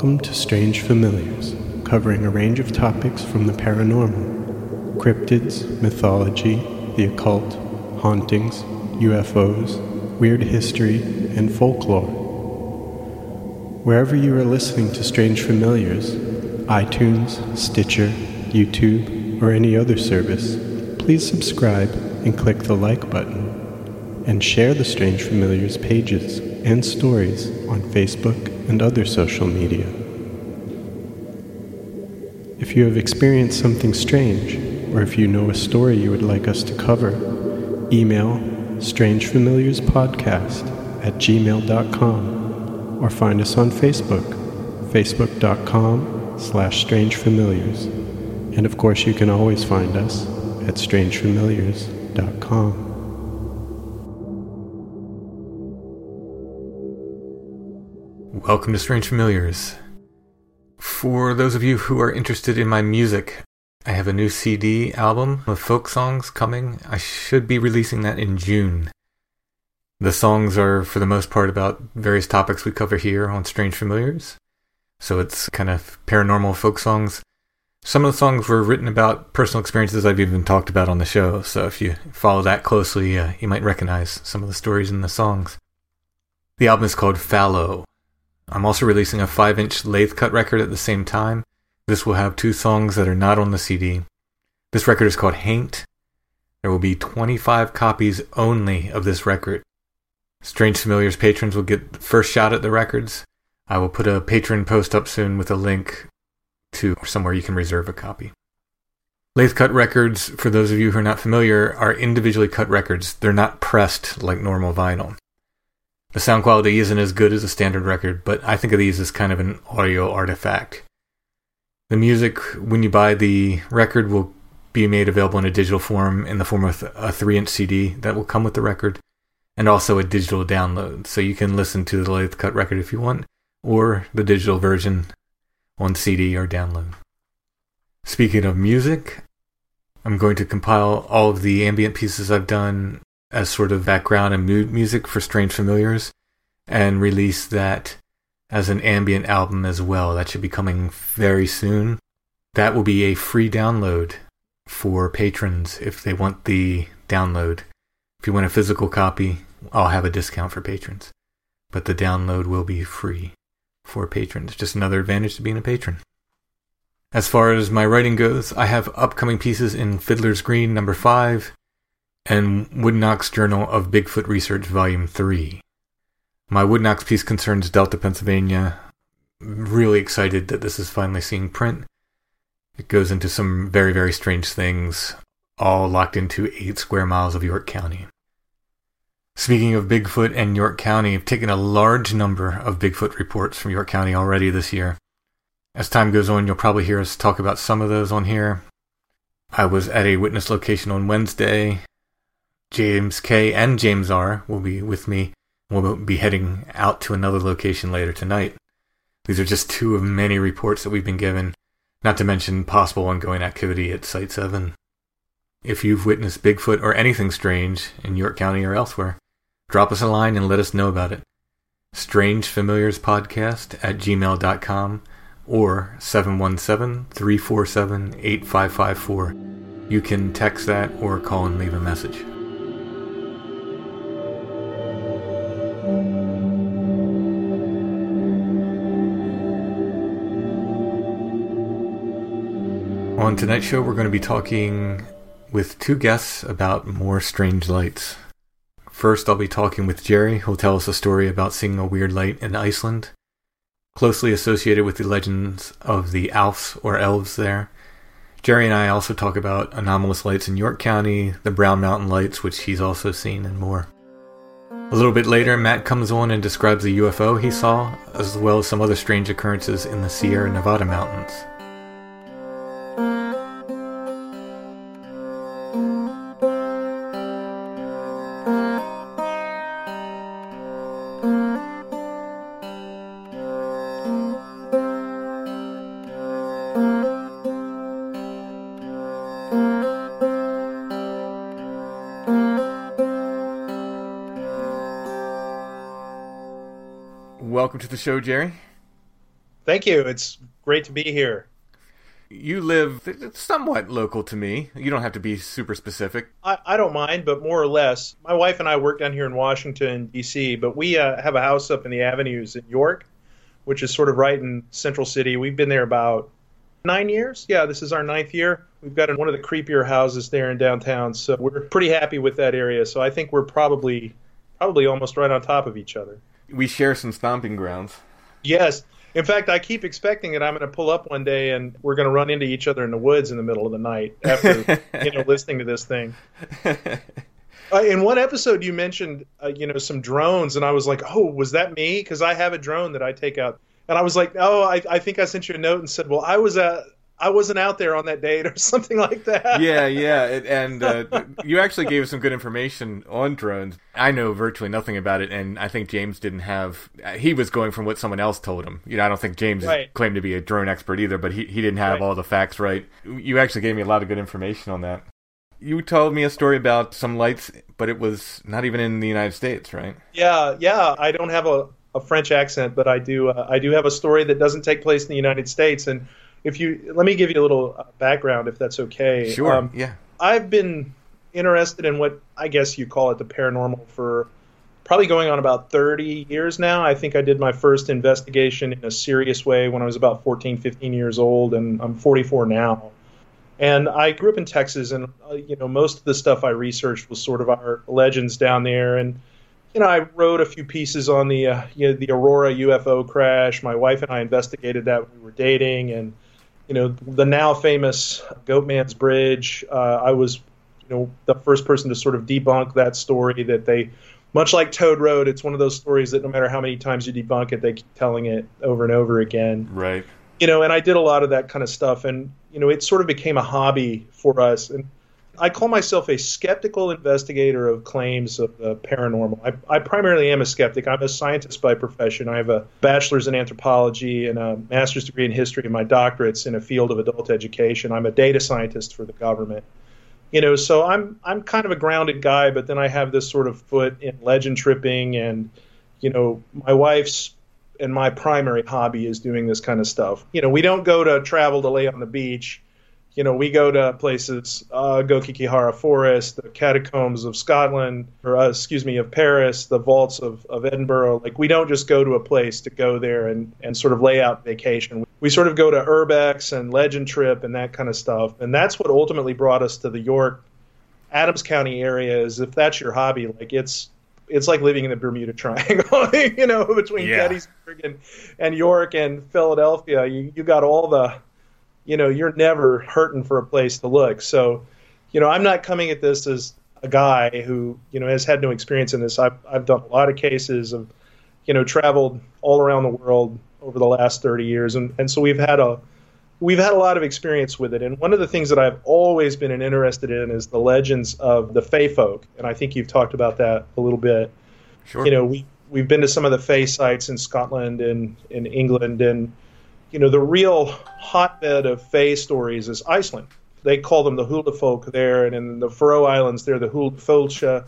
Welcome to Strange Familiars, covering a range of topics from the paranormal cryptids, mythology, the occult, hauntings, UFOs, weird history, and folklore. Wherever you are listening to Strange Familiars, iTunes, Stitcher, YouTube, or any other service, please subscribe and click the like button and share the Strange Familiars pages and stories on Facebook and other social media. If you have experienced something strange, or if you know a story you would like us to cover, email strangefamiliarspodcast at gmail.com or find us on Facebook, facebook.com slash strangefamiliars. And of course, you can always find us at strangefamiliars.com. Welcome to Strange Familiars. For those of you who are interested in my music, I have a new CD album of folk songs coming. I should be releasing that in June. The songs are, for the most part, about various topics we cover here on Strange Familiars. So it's kind of paranormal folk songs. Some of the songs were written about personal experiences I've even talked about on the show. So if you follow that closely, uh, you might recognize some of the stories in the songs. The album is called Fallow. I'm also releasing a 5 inch lathe cut record at the same time. This will have two songs that are not on the CD. This record is called Haint. There will be 25 copies only of this record. Strange Familiars patrons will get the first shot at the records. I will put a patron post up soon with a link to somewhere you can reserve a copy. Lathe cut records, for those of you who are not familiar, are individually cut records. They're not pressed like normal vinyl. The sound quality isn't as good as a standard record, but I think of these as kind of an audio artifact. The music, when you buy the record, will be made available in a digital form in the form of a 3 inch CD that will come with the record, and also a digital download. So you can listen to the lathe cut record if you want, or the digital version on CD or download. Speaking of music, I'm going to compile all of the ambient pieces I've done as sort of background and mood music for Strange Familiars and release that as an ambient album as well. That should be coming very soon. That will be a free download for patrons if they want the download. If you want a physical copy, I'll have a discount for patrons. But the download will be free for patrons. Just another advantage to being a patron. As far as my writing goes, I have upcoming pieces in Fiddler's Green number 5 and Woodknox Journal of Bigfoot Research volume 3. My Woodknox piece concerns Delta, Pennsylvania. Really excited that this is finally seeing print. It goes into some very, very strange things, all locked into eight square miles of York County. Speaking of Bigfoot and York County, I've taken a large number of Bigfoot reports from York County already this year. As time goes on, you'll probably hear us talk about some of those on here. I was at a witness location on Wednesday. James K. and James R. will be with me. We'll be heading out to another location later tonight. These are just two of many reports that we've been given, not to mention possible ongoing activity at Site 7. If you've witnessed Bigfoot or anything strange in York County or elsewhere, drop us a line and let us know about it. StrangeFamiliarsPodcast at gmail.com or 717-347-8554. You can text that or call and leave a message. On tonight's show, we're going to be talking with two guests about more strange lights. First, I'll be talking with Jerry, who'll tell us a story about seeing a weird light in Iceland, closely associated with the legends of the Alfs or elves there. Jerry and I also talk about anomalous lights in York County, the Brown Mountain lights, which he's also seen, and more. A little bit later, Matt comes on and describes a UFO he saw, as well as some other strange occurrences in the Sierra Nevada mountains. Welcome to the show, Jerry. Thank you. It's great to be here. You live somewhat local to me. You don't have to be super specific. I, I don't mind, but more or less. My wife and I work down here in Washington, D.C., but we uh, have a house up in the avenues in York, which is sort of right in Central City. We've been there about nine years. Yeah, this is our ninth year. We've got one of the creepier houses there in downtown, so we're pretty happy with that area. So I think we're probably probably almost right on top of each other. We share some stomping grounds. Yes. In fact, I keep expecting that I'm going to pull up one day and we're going to run into each other in the woods in the middle of the night after you know listening to this thing. Uh, in one episode, you mentioned uh, you know some drones, and I was like, "Oh, was that me?" Because I have a drone that I take out, and I was like, "Oh, I, I think I sent you a note and said, well, I was at I wasn't out there on that date or something like that. Yeah, yeah, it, and uh, you actually gave us some good information on drones. I know virtually nothing about it, and I think James didn't have. He was going from what someone else told him. You know, I don't think James right. claimed to be a drone expert either, but he he didn't have right. all the facts right. You actually gave me a lot of good information on that. You told me a story about some lights, but it was not even in the United States, right? Yeah, yeah. I don't have a, a French accent, but I do. Uh, I do have a story that doesn't take place in the United States, and if you let me give you a little uh, background, if that's okay. Sure. Um, yeah. I've been interested in what I guess you call it the paranormal for probably going on about 30 years now. I think I did my first investigation in a serious way when I was about 14, 15 years old, and I'm 44 now. And I grew up in Texas, and uh, you know most of the stuff I researched was sort of our legends down there. And you know, I wrote a few pieces on the uh, you know, the Aurora UFO crash. My wife and I investigated that when we were dating, and you know, the now famous Goatman's Bridge. Uh, I was, you know, the first person to sort of debunk that story that they, much like Toad Road, it's one of those stories that no matter how many times you debunk it, they keep telling it over and over again. Right. You know, and I did a lot of that kind of stuff, and you know, it sort of became a hobby for us. And I call myself a skeptical investigator of claims of the paranormal. I, I, primarily am a skeptic. I'm a scientist by profession. I have a bachelor's in anthropology and a master's degree in history, and my doctorate's in a field of adult education. I'm a data scientist for the government. You know, so I'm I'm kind of a grounded guy, but then I have this sort of foot in legend tripping, and you know, my wife's and my primary hobby is doing this kind of stuff. You know, we don't go to travel to lay on the beach you know, we go to places, uh, Aokigahara Forest, the catacombs of Scotland, or uh, excuse me, of Paris, the vaults of, of Edinburgh. Like, we don't just go to a place to go there and, and sort of lay out vacation. We sort of go to Urbex and Legend Trip and that kind of stuff. And that's what ultimately brought us to the York, Adams County area. Is if that's your hobby, like it's it's like living in the Bermuda Triangle, you know, between Yeah. Gettysburg and, and York and Philadelphia. You you got all the you know, you're never hurting for a place to look. So, you know, I'm not coming at this as a guy who, you know, has had no experience in this. I've, I've done a lot of cases of, you know, traveled all around the world over the last 30 years. And, and so we've had a, we've had a lot of experience with it. And one of the things that I've always been interested in is the legends of the Fey folk. And I think you've talked about that a little bit Sure. you know, we we've been to some of the Fey sites in Scotland and in England, and you know, the real hotbed of Fey stories is Iceland. They call them the huldafolk there, and in the Faroe Islands, they're the Hulda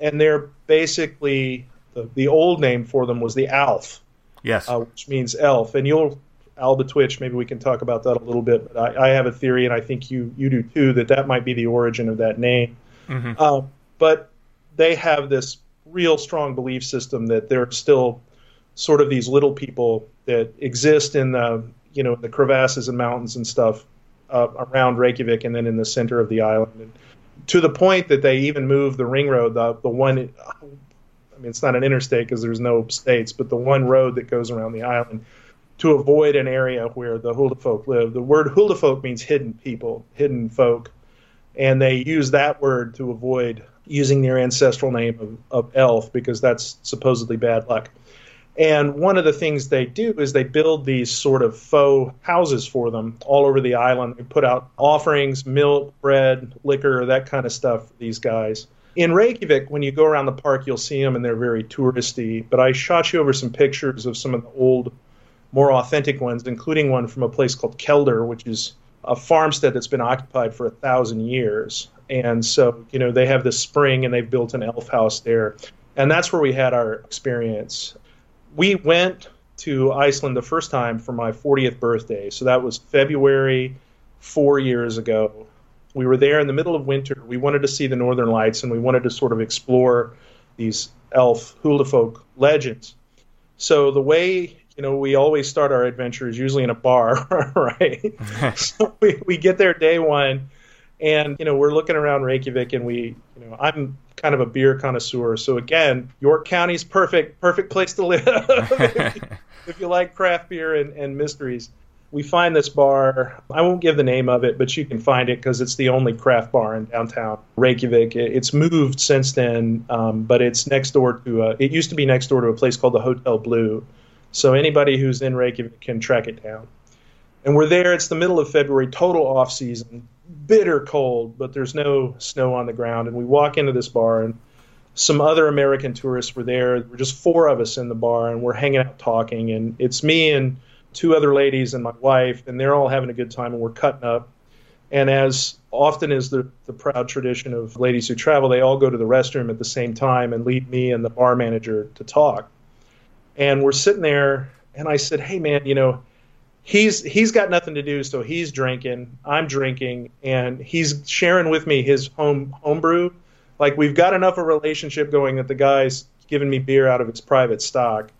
and they're basically the, the old name for them was the Alf, yes. uh, which means elf. And you'll Albatwitch, maybe we can talk about that a little bit. But I, I have a theory, and I think you you do too, that that might be the origin of that name. Um, but they have this real strong belief system that they're still sort of these little people that exist in the you know the crevasses and mountains and stuff uh, around Reykjavik and then in the center of the island, and to the point that they even moved the ring road, the the one. I mean, it's not an interstate because there's no states, but the one road that goes around the island to avoid an area where the Hulda folk live. The word Hulda folk means hidden people, hidden folk, and they use that word to avoid using their ancestral name of, of elf because that's supposedly bad luck. And one of the things they do is they build these sort of faux houses for them all over the island. They put out offerings, milk, bread, liquor, that kind of stuff for these guys. In Reykjavik, when you go around the park, you'll see them and they're very touristy. But I shot you over some pictures of some of the old, more authentic ones, including one from a place called Keldur, which is a farmstead that's been occupied for a thousand years. And so, you know, they have this spring and they've built an elf house there. And that's where we had our experience. We went to Iceland the first time for my 40th birthday. So that was February four years ago. We were there in the middle of winter. We wanted to see the northern lights and we wanted to sort of explore these elf hulda folk legends. So the way you know we always start our adventures usually in a bar, right? so we, we get there day one, and you know we're looking around Reykjavik, and we you know I'm kind of a beer connoisseur, so again York County's perfect perfect place to live if, you, if you like craft beer and, and mysteries. We find this bar. I won't give the name of it, but you can find it because it's the only craft bar in downtown Reykjavik. It's moved since then, um, but it's next door to. A, it used to be next door to a place called the Hotel Blue. So anybody who's in Reykjavik can track it down. And we're there. It's the middle of February, total off season, bitter cold, but there's no snow on the ground. And we walk into this bar, and some other American tourists were there. We're just four of us in the bar, and we're hanging out talking. And it's me and two other ladies and my wife, and they're all having a good time, and we're cutting up. And as often is the, the proud tradition of ladies who travel, they all go to the restroom at the same time and leave me and the bar manager to talk. And we're sitting there, and I said, "Hey, man, you know, he's he's got nothing to do, so he's drinking, I'm drinking, and he's sharing with me his home homebrew. Like we've got enough of a relationship going that the guy's giving me beer out of his private stock."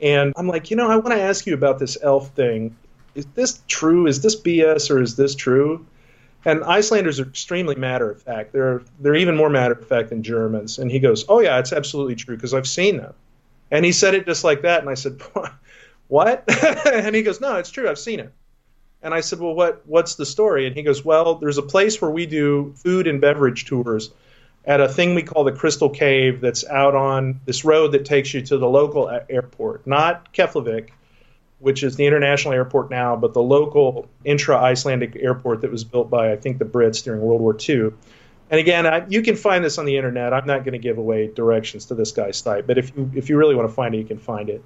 And I'm like, you know, I want to ask you about this elf thing. Is this true? Is this BS or is this true? And Icelanders are extremely matter of fact. They're they're even more matter of fact than Germans. And he goes, "Oh yeah, it's absolutely true because I've seen them." And he said it just like that. And I said, "What?" and he goes, "No, it's true. I've seen it." And I said, "Well, what what's the story?" And he goes, "Well, there's a place where we do food and beverage tours at a thing we call the Crystal Cave that's out on this road that takes you to the local airport, not Keflavik, which is the international airport now, but the local intra-Icelandic airport that was built by I think the Brits during World War II. And again, I, you can find this on the internet. I'm not going to give away directions to this guy's site, but if you if you really want to find it, you can find it.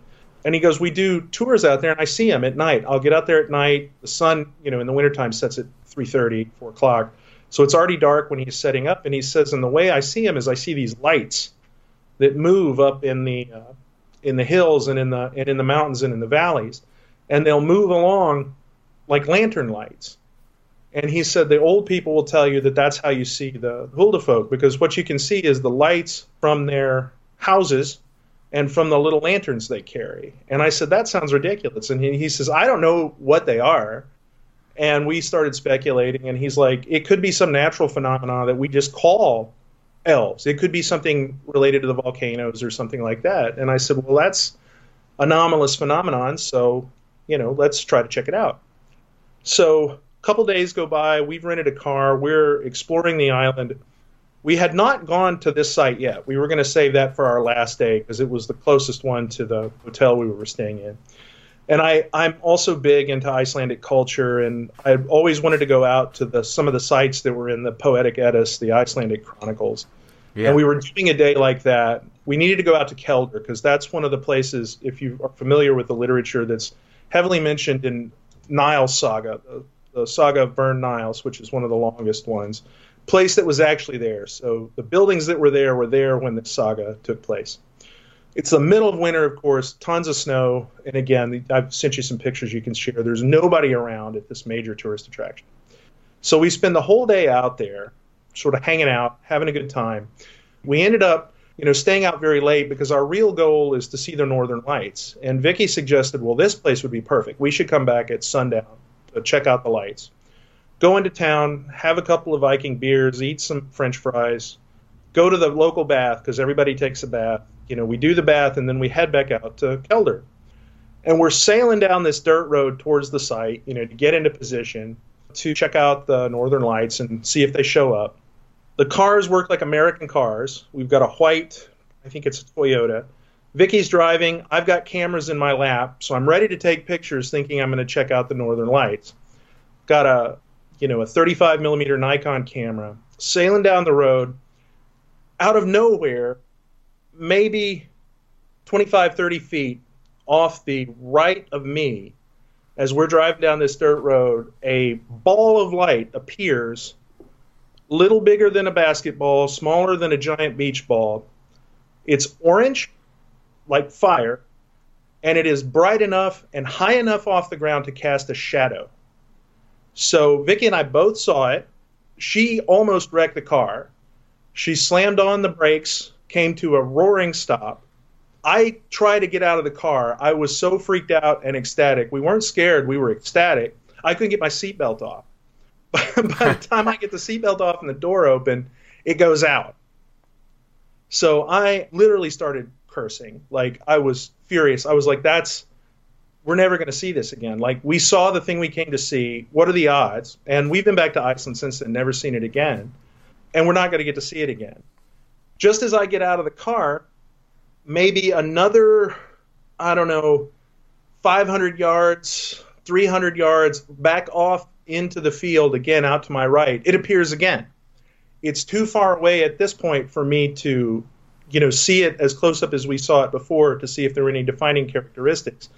And he goes, we do tours out there, and I see him at night. I'll get out there at night. The sun, you know, in the wintertime sets at 3:30, 4 o'clock. So it's already dark when he's setting up, and he says, and the way I see him is I see these lights that move up in the uh, in the hills and in the and in the mountains and in the valleys, and they'll move along like lantern lights. And he said the old people will tell you that that's how you see the Hulda folk because what you can see is the lights from their houses and from the little lanterns they carry. And I said, that sounds ridiculous. And he, he says, I don't know what they are. And we started speculating, and he's like, it could be some natural phenomenon that we just call elves. It could be something related to the volcanoes or something like that. And I said, well, that's anomalous phenomenon, so you know, let's try to check it out. So a couple days go by. We've rented a car. We're exploring the island. We had not gone to this site yet. We were going to save that for our last day because it was the closest one to the hotel we were staying in and I, I'm also big into Icelandic culture, and I always wanted to go out to the some of the sites that were in the Poetic Eddas, the Icelandic Chronicles. Yeah. And we were doing a day like that. We needed to go out to Keldur because that's one of the places, if you are familiar with the literature, that's heavily mentioned in Njal's Saga, the, the saga of Burn Niles, which is one of the longest ones. Place that was actually there. So the buildings that were there were there when the saga took place. It's the middle of winter, of course, tons of snow. And again, I've sent you some pictures you can share. There's nobody around at this major tourist attraction. So we spend the whole day out there, sort of hanging out, having a good time. We ended up, you know, staying out very late because our real goal is to see the northern lights. And Vicky suggested, well, this place would be perfect. We should come back at sundown to check out the lights. Go into town, have a couple of Viking beers, eat some French fries, go to the local bath because everybody takes a bath, you know, we do the bath and then we head back out to Keldur. And we're sailing down this dirt road towards the site, you know, to get into position to check out the northern lights and see if they show up. The cars work like American cars. We've got a white, I think it's a Toyota. Vicky's driving. I've got cameras in my lap, so I'm ready to take pictures thinking I'm going to check out the northern lights. Got a, you know, a 35 millimeter Nikon camera. Sailing down the road, out of nowhere, maybe 25, 30 feet off the right of me, as we're driving down this dirt road, a ball of light appears, little bigger than a basketball, smaller than a giant beach ball. It's orange, like fire, and it is bright enough and high enough off the ground to cast a shadow. So Vicky and I both saw it. She almost wrecked the car. She slammed on the brakes came to a roaring stop. I tried to get out of the car. I was so freaked out and ecstatic. We weren't scared, we were ecstatic. I couldn't get my seatbelt off. By the time I get the seatbelt off and the door open, it goes out. So I literally started cursing. Like I was furious. I was like, that's we're never going to see this again. Like we saw the thing we came to see. What are the odds? And we've been back to Iceland since then, never seen it again. And we're not going to get to see it again. Just as I get out of the car, maybe another, I don't know, 500 yards, 300 yards back off into the field, again out to my right, it appears again. It's too far away at this point for me to, you know, see it as close up as we saw it before to see if there were any defining characteristics.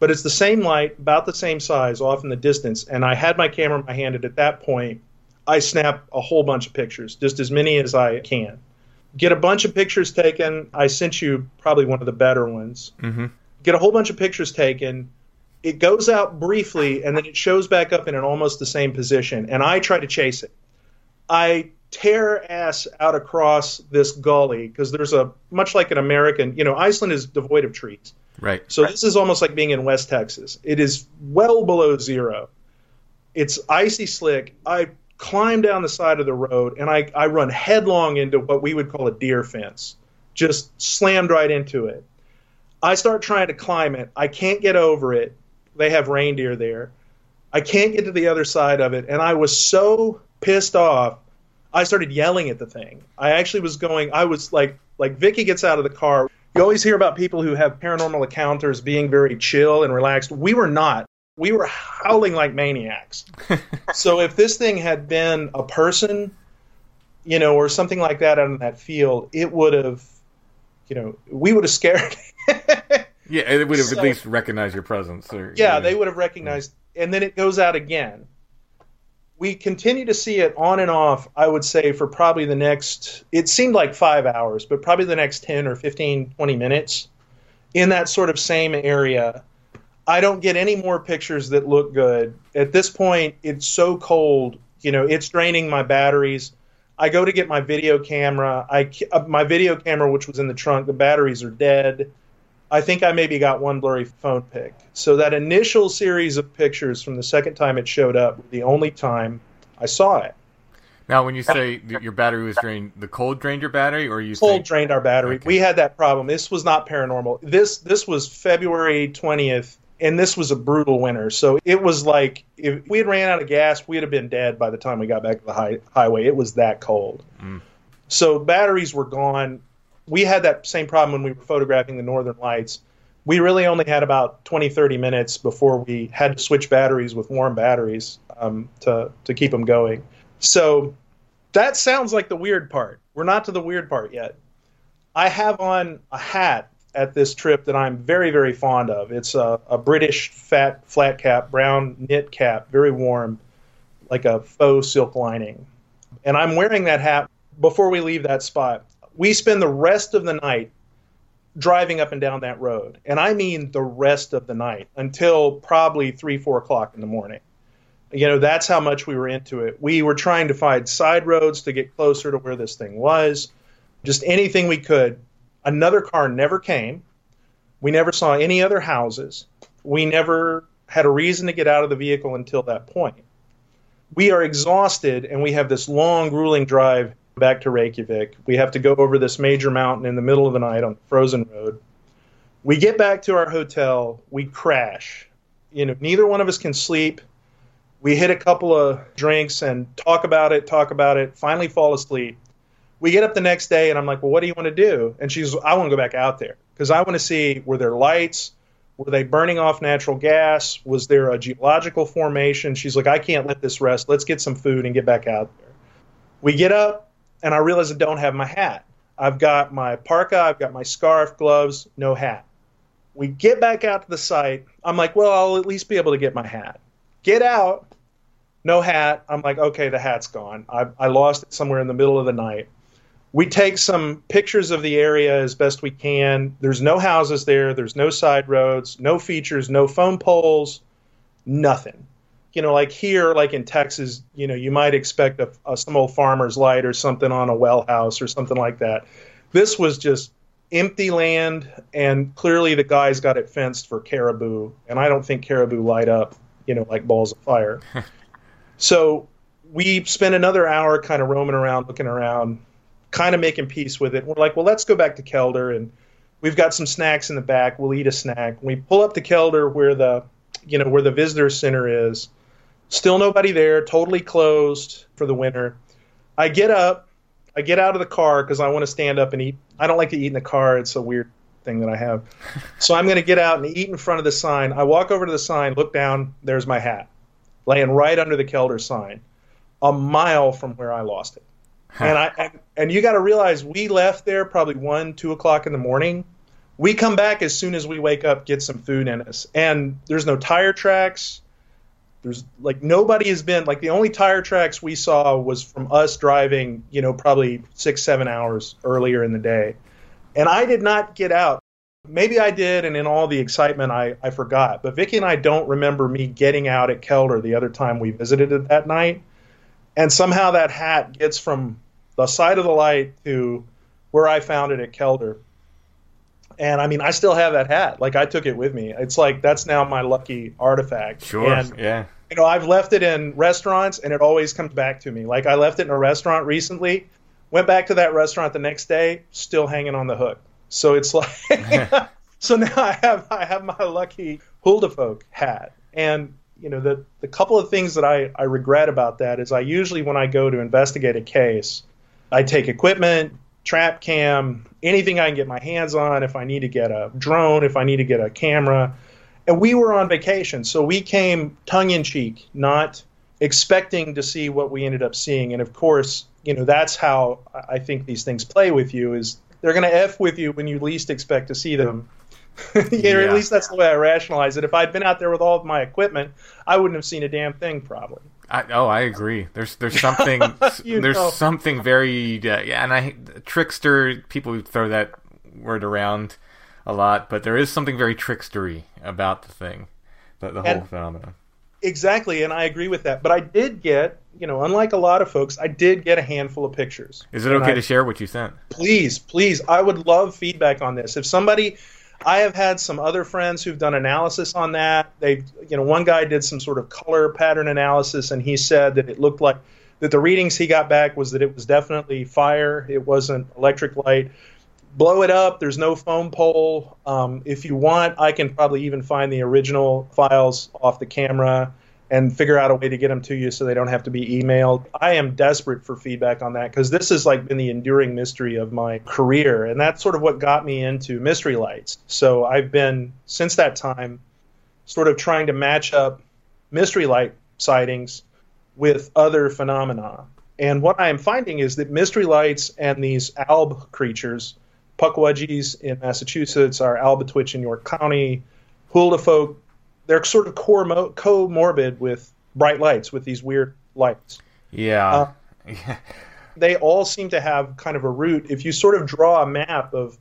But it's the same light, about the same size, off in the distance. And I had my camera in my hand, and at that point, I snap a whole bunch of pictures, just as many as I can get a bunch of pictures taken. I sent you probably one of the better ones. Mm-hmm. Get a whole bunch of pictures taken. It goes out briefly and then it shows back up in an almost the same position. And I try to chase it. I tear ass out across this gully because there's a much like an American, you know, Iceland is devoid of trees. Right. So right. this is almost like being in West Texas. It is well below zero. It's icy slick. I climb down the side of the road, and I, I run headlong into what we would call a deer fence. Just slammed right into it. I start trying to climb it. I can't get over it. They have reindeer there. I can't get to the other side of it, and I was so pissed off. I started yelling at the thing. I actually was going. I was like, like Vicky gets out of the car. You always hear about people who have paranormal encounters being very chill and relaxed. We were not we were howling like maniacs. so if this thing had been a person, you know, or something like that out in that field, it would have, you know, we would have scared. yeah, it would have so, at least recognized your presence. Or, yeah, yeah, they would have recognized, and then it goes out again. We continue to see it on and off, I would say, for probably the next, it seemed like five hours, but probably the next 10 or 15, 20 minutes in that sort of same area I don't get any more pictures that look good. At this point, it's so cold, you know, it's draining my batteries. I go to get my video camera. I uh, my video camera, which was in the trunk, the batteries are dead. I think I maybe got one blurry phone pic. So that initial series of pictures from the second time it showed up, the only time I saw it. Now, when you say your battery was drained, the cold drained your battery, or you cold drained our battery? Okay. We had that problem. This was not paranormal. This this was February twentieth, and this was a brutal winter. So it was like if we had ran out of gas, we'd have been dead by the time we got back to the high, highway. It was that cold. Mm. So batteries were gone. We had that same problem when we were photographing the northern lights. We really only had about 20, 30 minutes before we had to switch batteries with warm batteries um, to to keep them going. So that sounds like the weird part. We're not to the weird part yet. I have on a hat at this trip that I'm very, very fond of. It's a, a British fat flat cap, brown knit cap, very warm, like a faux silk lining. And I'm wearing that hat before we leave that spot. We spend the rest of the night driving up and down that road. And I mean the rest of the night until probably three, four o'clock in the morning. You know, that's how much we were into it. We were trying to find side roads to get closer to where this thing was, just anything we could. Another car never came. We never saw any other houses. We never had a reason to get out of the vehicle until that point. We are exhausted and we have this long, grueling drive back to Reykjavik. We have to go over this major mountain in the middle of the night on the frozen road. We get back to our hotel, we crash. You know, neither one of us can sleep we hit a couple of drinks and talk about it, talk about it, finally fall asleep. We get up the next day and I'm like, well, what do you want to do? And she's, I want to go back out there because I want to see were there lights? Were they burning off natural gas? Was there a geological formation? She's like, I can't let this rest. Let's get some food and get back out there. We get up and I realize I don't have my hat. I've got my parka, I've got my scarf, gloves, no hat. We get back out to the site. I'm like, well, I'll at least be able to get my hat. Get out, no hat. I'm like, okay, the hat's gone. I, I lost it somewhere in the middle of the night. We take some pictures of the area as best we can. There's no houses there. There's no side roads, no features, no phone poles, nothing. You know, like here, like in Texas, you know, you might expect a, a, some old farmer's light or something on a well house or something like that. This was just empty land, and clearly the guys got it fenced for caribou, and I don't think caribou light up, you know, like balls of fire. So we spent another hour kind of roaming around, looking around, kind of making peace with it. We're like, well, let's go back to Keldur, and we've got some snacks in the back. We'll eat a snack. We pull up to Keldur where the, you know, where the visitor center is. Still nobody there. Totally closed for the winter. I get up. I get out of the car because I want to stand up and eat. I don't like to eat in the car. It's a weird thing that I have. so I'm going to get out and eat in front of the sign. I walk over to the sign, look down. There's my hat laying right under the Keldur sign, a mile from where I lost it. Huh. And I and, and you got to realize we left there probably one, two o'clock in the morning. We come back as soon as we wake up, get some food in us, and there's no tire tracks. There's like nobody has been like the only tire tracks we saw was from us driving, you know, probably six, seven hours earlier in the day. And I did not get out Maybe I did, and in all the excitement, I, I forgot. But Vicky and I don't remember me getting out at Keldur the other time we visited it that night. And somehow that hat gets from the side of the light to where I found it at Keldur. And I mean, I still have that hat. Like I took it with me. It's like that's now my lucky artifact. Sure. And, yeah. You know, I've left it in restaurants, and it always comes back to me. Like I left it in a restaurant recently, went back to that restaurant the next day, still hanging on the hook. So it's like, so now I have I have my lucky Huldafolk hat, and you know the the couple of things that I I regret about that is I usually when I go to investigate a case, I take equipment, trap cam, anything I can get my hands on. If I need to get a drone, if I need to get a camera, and we were on vacation, so we came tongue in cheek, not expecting to see what we ended up seeing. And of course, you know that's how I think these things play with you is they're going to f with you when you least expect to see them. yeah. Or at least that's the way I rationalize it. If I'd been out there with all of my equipment, I wouldn't have seen a damn thing probably. I, oh, I agree. There's there's something there's know. something very uh, yeah, and I trickster people throw that word around a lot, but there is something very trickstery about the thing. the, the whole And- phenomenon. Exactly, and I agree with that. But I did get, you know, unlike a lot of folks, I did get a handful of pictures. Is it okay I- to share what you sent? please, please, I would love feedback on this. If somebody, I have had some other friends who've done analysis on that. They, you know, one guy did some sort of color pattern analysis, and he said that it looked like that the readings he got back was that it was definitely fire. It wasn't electric light. Blow it up. There's no foam pole. Um, if you want, I can probably even find the original files off the camera and figure out a way to get them to you so they don't have to be emailed. I am desperate for feedback on that because this has like been the enduring mystery of my career, and that's sort of what got me into mystery lights. So I've been since that time sort of trying to match up mystery light sightings with other phenomena. And what I am finding is that mystery lights and these alb creatures, puckwudgies in Massachusetts, our albatwitch in York County, Hulda folk, they're sort of core- comorbid with bright lights, with these weird lights. Yeah. Uh. They all seem to have kind of a root. If you sort of draw a map of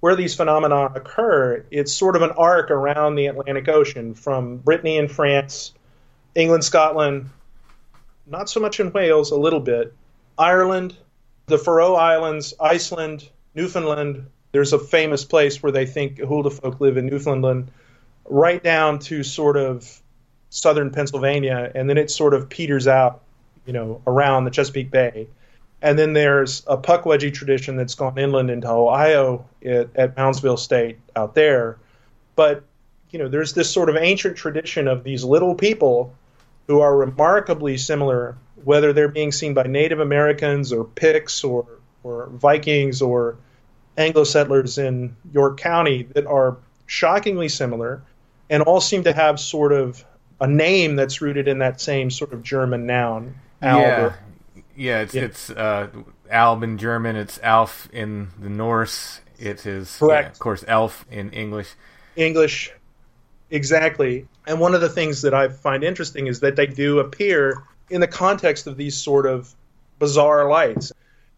where these phenomena occur, it's sort of an arc around the Atlantic Ocean from Brittany in France, England, Scotland, not so much in Wales, a little bit, Ireland, the Faroe Islands, Iceland, Newfoundland. There's a famous place where they think Hulda folk live in Newfoundland, right down to sort of southern Pennsylvania, and then it sort of peters out, you know, around the Chesapeake Bay. And then there's a Puckwudgie tradition that's gone inland into Ohio at, at Moundsville State out there. But, you know, there's this sort of ancient tradition of these little people who are remarkably similar, whether they're being seen by Native Americans or Picts or, or Vikings or Anglo settlers in York County, that are shockingly similar and all seem to have sort of a name that's rooted in that same sort of German noun. Yeah. Yeah, it's Yeah. it's uh, Alb in German. It's Alf in the Norse. It is Correct. yeah, of course Elf in English. English, exactly. And one of the things that I find interesting is that they do appear in the context of these sort of bizarre lights.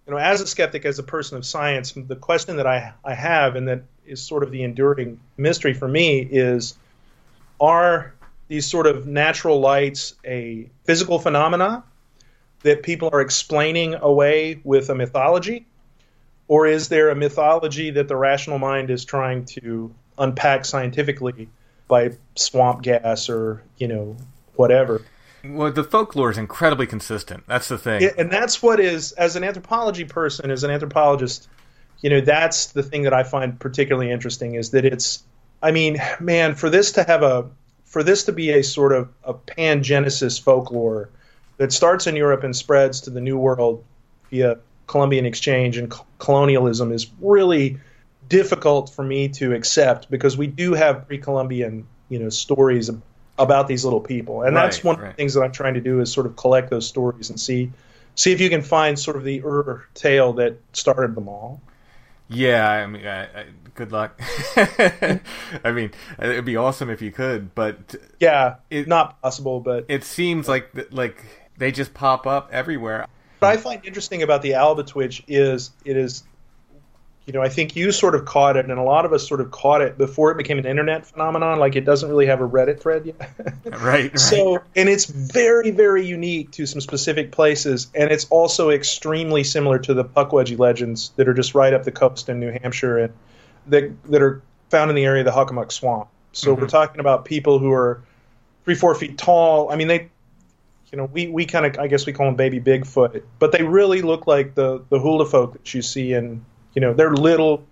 You know, as a skeptic, as a person of science, the question that I, I have, and that is sort of the enduring mystery for me, is are these sort of natural lights a physical phenomena that people are explaining away with a mythology? Or is there a mythology that the rational mind is trying to unpack scientifically by swamp gas or, you know, whatever? Well, the folklore is incredibly consistent. That's the thing. Yeah, and that's what is as an anthropology person as an anthropologist you know that's the thing that i find particularly interesting is that it's i mean man for this to have a for this to be a sort of a pan Genesis folklore that starts in europe and spreads to the new world via columbian exchange and co- colonialism is really difficult for me to accept because we do have pre-columbian you know stories about these little people and that's Right, one of the things that i'm trying to do is sort of collect those stories and see see if you can find sort of the Ur tale that started them all. Yeah, I mean, I, I, good luck. I mean, it'd be awesome if you could, but Yeah, It- not possible, but it seems like like they just pop up everywhere. what I find interesting about the Albatwitch is it is, you know, I think you sort of caught it, and a lot of us sort of caught it before it became an internet phenomenon. Like it doesn't really have a Reddit thread yet. Right, right. So, and it's very, very unique to some specific places, and it's also extremely similar to the Puckwudgie legends that are just right up the coast in New Hampshire and that that are found in the area of the Hockomock Swamp. So we're mm-hmm. talking about people who are three, four feet tall. I mean, they, you know, we, we kind of, I guess we call them baby Bigfoot, but they really look like the the hulda folk that you see in, you know, they're little,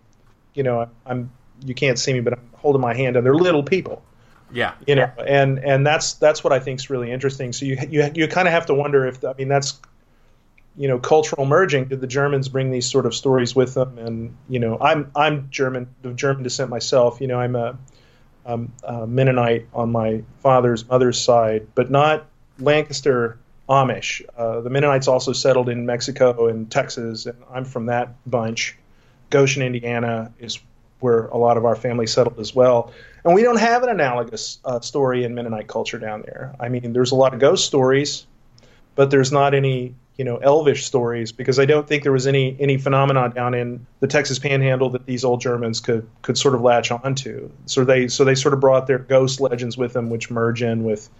you know, I'm you can't see me, but I'm holding my hand, and they're little people. Yeah, you know and and that's that's what i think is really interesting. So you you, you kind of have to wonder if i mean that's you know cultural merging. Did the germans bring these sort of stories with them? And you know i'm i'm german of german descent myself. You know i'm a, um, a mennonite on my father's mother's side but not lancaster amish. Uh, the mennonites also settled in mexico and texas and i'm from that bunch goshen indiana is where a lot of our family settled as well. And we don't have an analogous uh, story in Mennonite culture down there. I mean, there's a lot of ghost stories, but there's not any you know elvish stories because I don't think there was any any phenomenon down in the Texas Panhandle that these old Germans could could sort of latch onto. So they so they sort of brought their ghost legends with them, which merge in with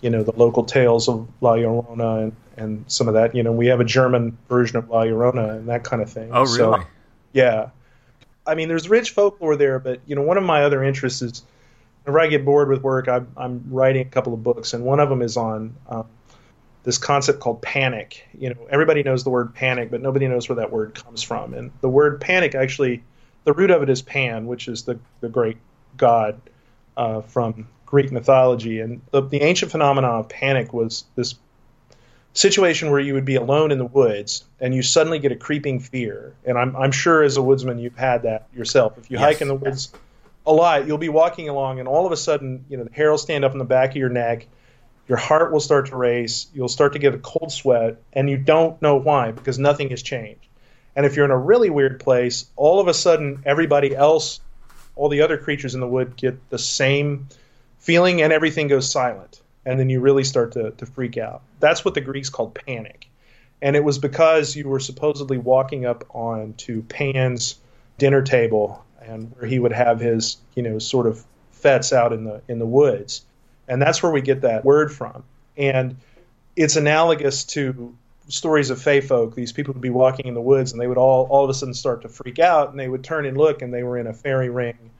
you know the local tales of La Llorona and, and some of that. You know we have a German version of La Llorona and that kind of thing. Oh really? So, yeah. I mean, there's rich folklore there, but you know, one of my other interests is whenever I get bored with work, I'm, I'm writing a couple of books, and one of them is on um, this concept called panic. You know, everybody knows the word panic, but nobody knows where that word comes from. And the word panic actually, the root of it is Pan, which is the the great god uh, from Greek mythology. And the, the ancient phenomenon of panic was this situation where you would be alone in the woods and you suddenly get a creeping fear. And I'm, I'm sure as a woodsman you've had that yourself. If you yes. hike in the woods a lot, you'll be walking along and all of a sudden, you know, the hair will stand up in the back of your neck. Your heart will start to race. You'll start to get a cold sweat and you don't know why because nothing has changed. And if you're in a really weird place, all of a sudden everybody else, all the other creatures in the wood get the same feeling and everything goes silent and then you really start to, to freak out. That's what the Greeks called panic. And it was because you were supposedly walking up on to Pan's dinner table and where he would have his, you know, sort of fetes out in the in the woods. And that's where we get that word from. And it's analogous to stories of fey folk. These people would be walking in the woods and they would all all of a sudden start to freak out and they would turn and look and they were in a fairy ring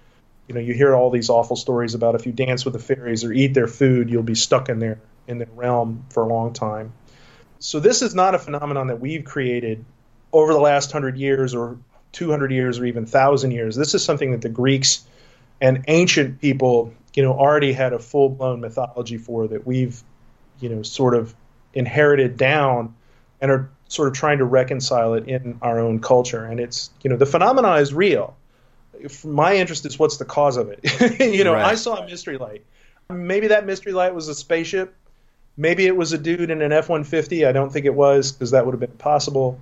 you know you hear all these awful stories about if you dance with the fairies or eat their food you'll be stuck in their in their realm for a long time. So this is not a phenomenon that we've created over the last 100 years or 200 years or even 1000 years. This is something that the greeks and ancient people you know already had a full-blown mythology for that we've you know sort of inherited down and are sort of trying to reconcile it in our own culture. And it's you know the phenomenon is real my interest is what's the cause of it. you know, right. I saw a mystery light. Maybe that mystery light was a spaceship. Maybe it was a dude in an F 150. I don't think it was because that would have been possible.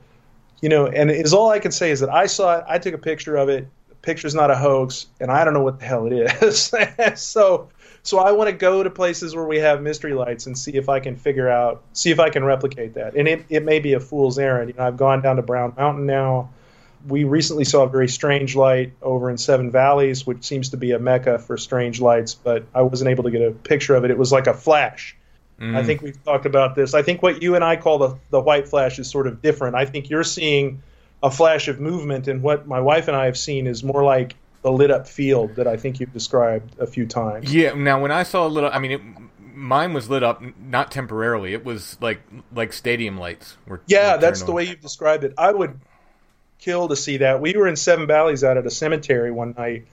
You know, and is all I can say is that I saw it. I took a picture of it. The picture's not a hoax, and I don't know what the hell it is. so, so I want to go to places where we have mystery lights and see if I can figure out, see if I can replicate that. And it, it may be a fool's errand. You know, I've gone down to Brown Mountain now we recently saw a very strange light over in Seven Valleys, which seems to be a mecca for strange lights, but I wasn't able to get a picture of it. It was like a flash. Mm. I think we've talked about this. I think what you and I call the, the white flash is sort of different. I think you're seeing a flash of movement, and what my wife and I have seen is more like the lit up field that I think you've described a few times. Yeah. Now, when I saw a little, I mean, it, mine was lit up not temporarily. It was like like stadium lights. Were, yeah, were that's the way you've described it. I would kill to see that. We were in Seven Valleys out at a cemetery one night,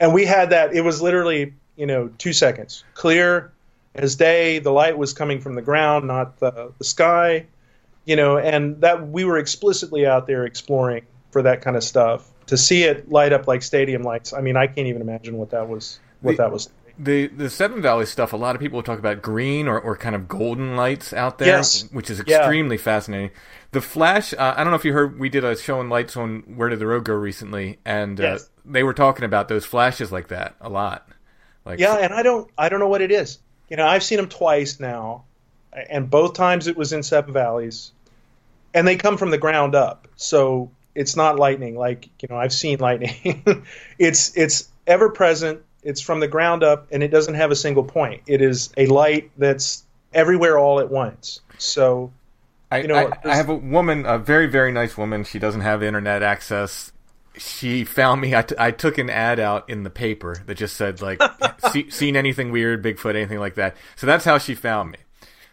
and we had that. It was literally, you know, two seconds, clear as day. The light was coming from the ground, not the, the sky, you know, and that we were explicitly out there exploring for that kind of stuff. To see it light up like stadium lights, I mean, I can't even imagine what that was. What the, that was the the Seven Valley stuff, a lot of people talk about green or, or kind of golden lights out there, yes. which is extremely yeah. fascinating. The Flash, uh, I don't know if you heard, we did a show on lights on Where Did the Road Go recently, and uh, yes. uh, they were talking about those flashes like that a lot. Like, yeah, and I don't, I don't know what it is. You know, I've seen them twice now, and both times it was in Seven Valleys, and they come from the ground up, so it's not lightning. Like you know, I've seen lightning. it's it's ever present it's from the ground up, and it doesn't have a single point. It is a light that's everywhere all at once. So, I, you know, I, I have a woman, a very very nice woman. She doesn't have internet access. She found me. I, t- I took an ad out in the paper that just said like, see, "Seen anything weird, Bigfoot, anything like that." So that's how she found me.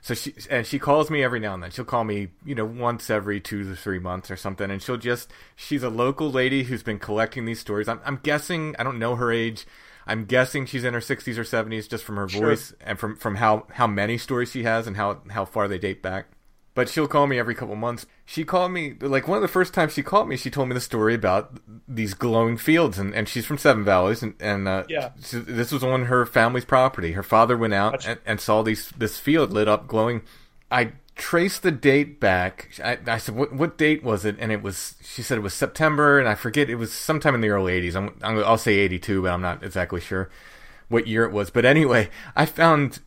So she and she calls me every now and then. She'll call me, you know, once every two to three months or something, and she'll just. She's a local lady who's been collecting these stories. I'm, I'm guessing. I don't know her age. I'm guessing she's in her 60s or 70s just from her voice sure. and from, from how, how many stories she has and how, how far they date back. But she'll call me every couple months. She called me, like one of the first times she called me, she told me the story about these glowing fields. And, and she's from Seven Valleys. And, and uh, yeah. She, this was on her family's property. Her father went out and, and saw these this field lit up glowing. I traced the date back. I, I, said, what, what date was it? And it was, she said it was September, and I forget, it was sometime in the early 80s. I'm, i will say 82, but I'm not exactly sure what year it was. But anyway, I found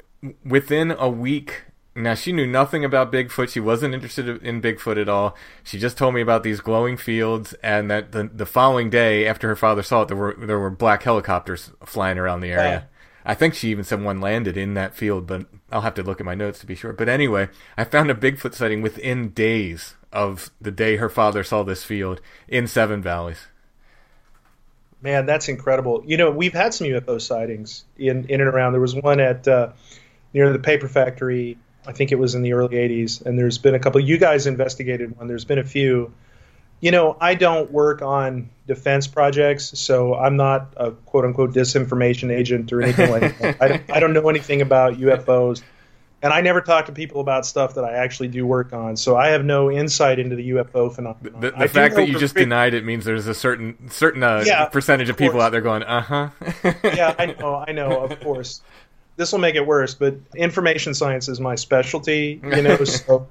within a week Now she knew nothing about Bigfoot. She wasn't interested in Bigfoot at all. She just told me about these glowing fields, and that the the following day after her father saw it, there were there were black helicopters flying around the area. I think she even said one landed in that field, but I'll have to look at my notes to be sure. But anyway, I found a Bigfoot sighting within days of the day her father saw this field in Seven Valleys. Man, that's incredible. You know, we've had some UFO sightings in in and around. There was one at uh, near the paper factory. I think it was in the early '80s, and there's been a couple. You guys investigated one. There's been a few. You know, I don't work on defense projects, so I'm not a quote unquote disinformation agent or anything like that. I, don't, I don't know anything about UFOs and I never talk to people about stuff that I actually do work on, so I have no insight into the UFO phenomenon. The, the fact that you just denied it means there's a certain certain uh, yeah, percentage of, of people out there going, uh huh. yeah, I know, I know, of course. This will make it worse, but information science is my specialty, you know. So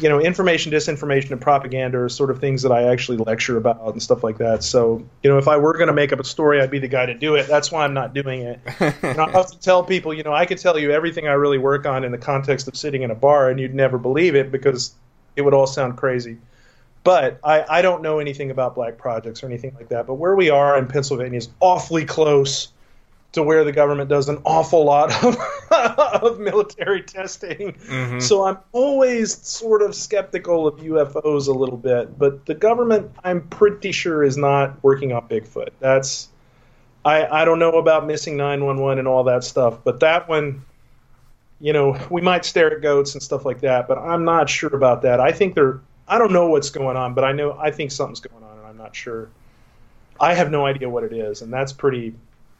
you know, information, disinformation, and propaganda are sort of things that I actually lecture about and stuff like that. So, you know, if I were going to make up a story, I'd be the guy to do it. That's why I'm not doing it. and I have to tell people, you know, I could tell you everything I really work on in the context of sitting in a bar, and you'd never believe it because it would all sound crazy. But I, I don't know anything about black projects or anything like that. But where we are in Pennsylvania is awfully close to where the government does an awful lot of, of military testing. Mm-hmm. So I'm always sort of skeptical of UFOs a little bit. But the government, I'm pretty sure, is not working on Bigfoot. That's I, I don't know about missing 911 and all that stuff, but that one, you know, we might stare at goats and stuff like that, but I'm not sure about that. I think they're, I don't know what's going on, but I know, I think something's going on and I'm not sure. I have no idea what it is, and that's pretty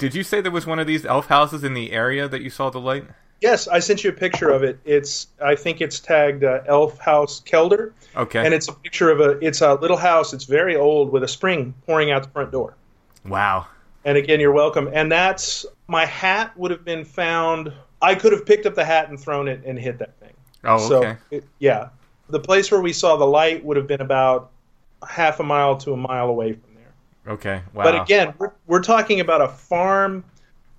did you say there was one of these elf houses in the area that you saw the light? Yes, I sent you a picture of it. It's I think it's tagged uh, Elf House Keldur. Okay. And it's a picture of a it's a little house. It's very old with a spring pouring out the front door. Wow. And again, you're welcome. And that's my hat would have been found. I could have picked up the hat and thrown it and hit that thing. Oh, okay. So, it, yeah, the place where we saw the light would have been about half a mile to a mile away from Okay. Wow. But again, we're, we're talking about a farm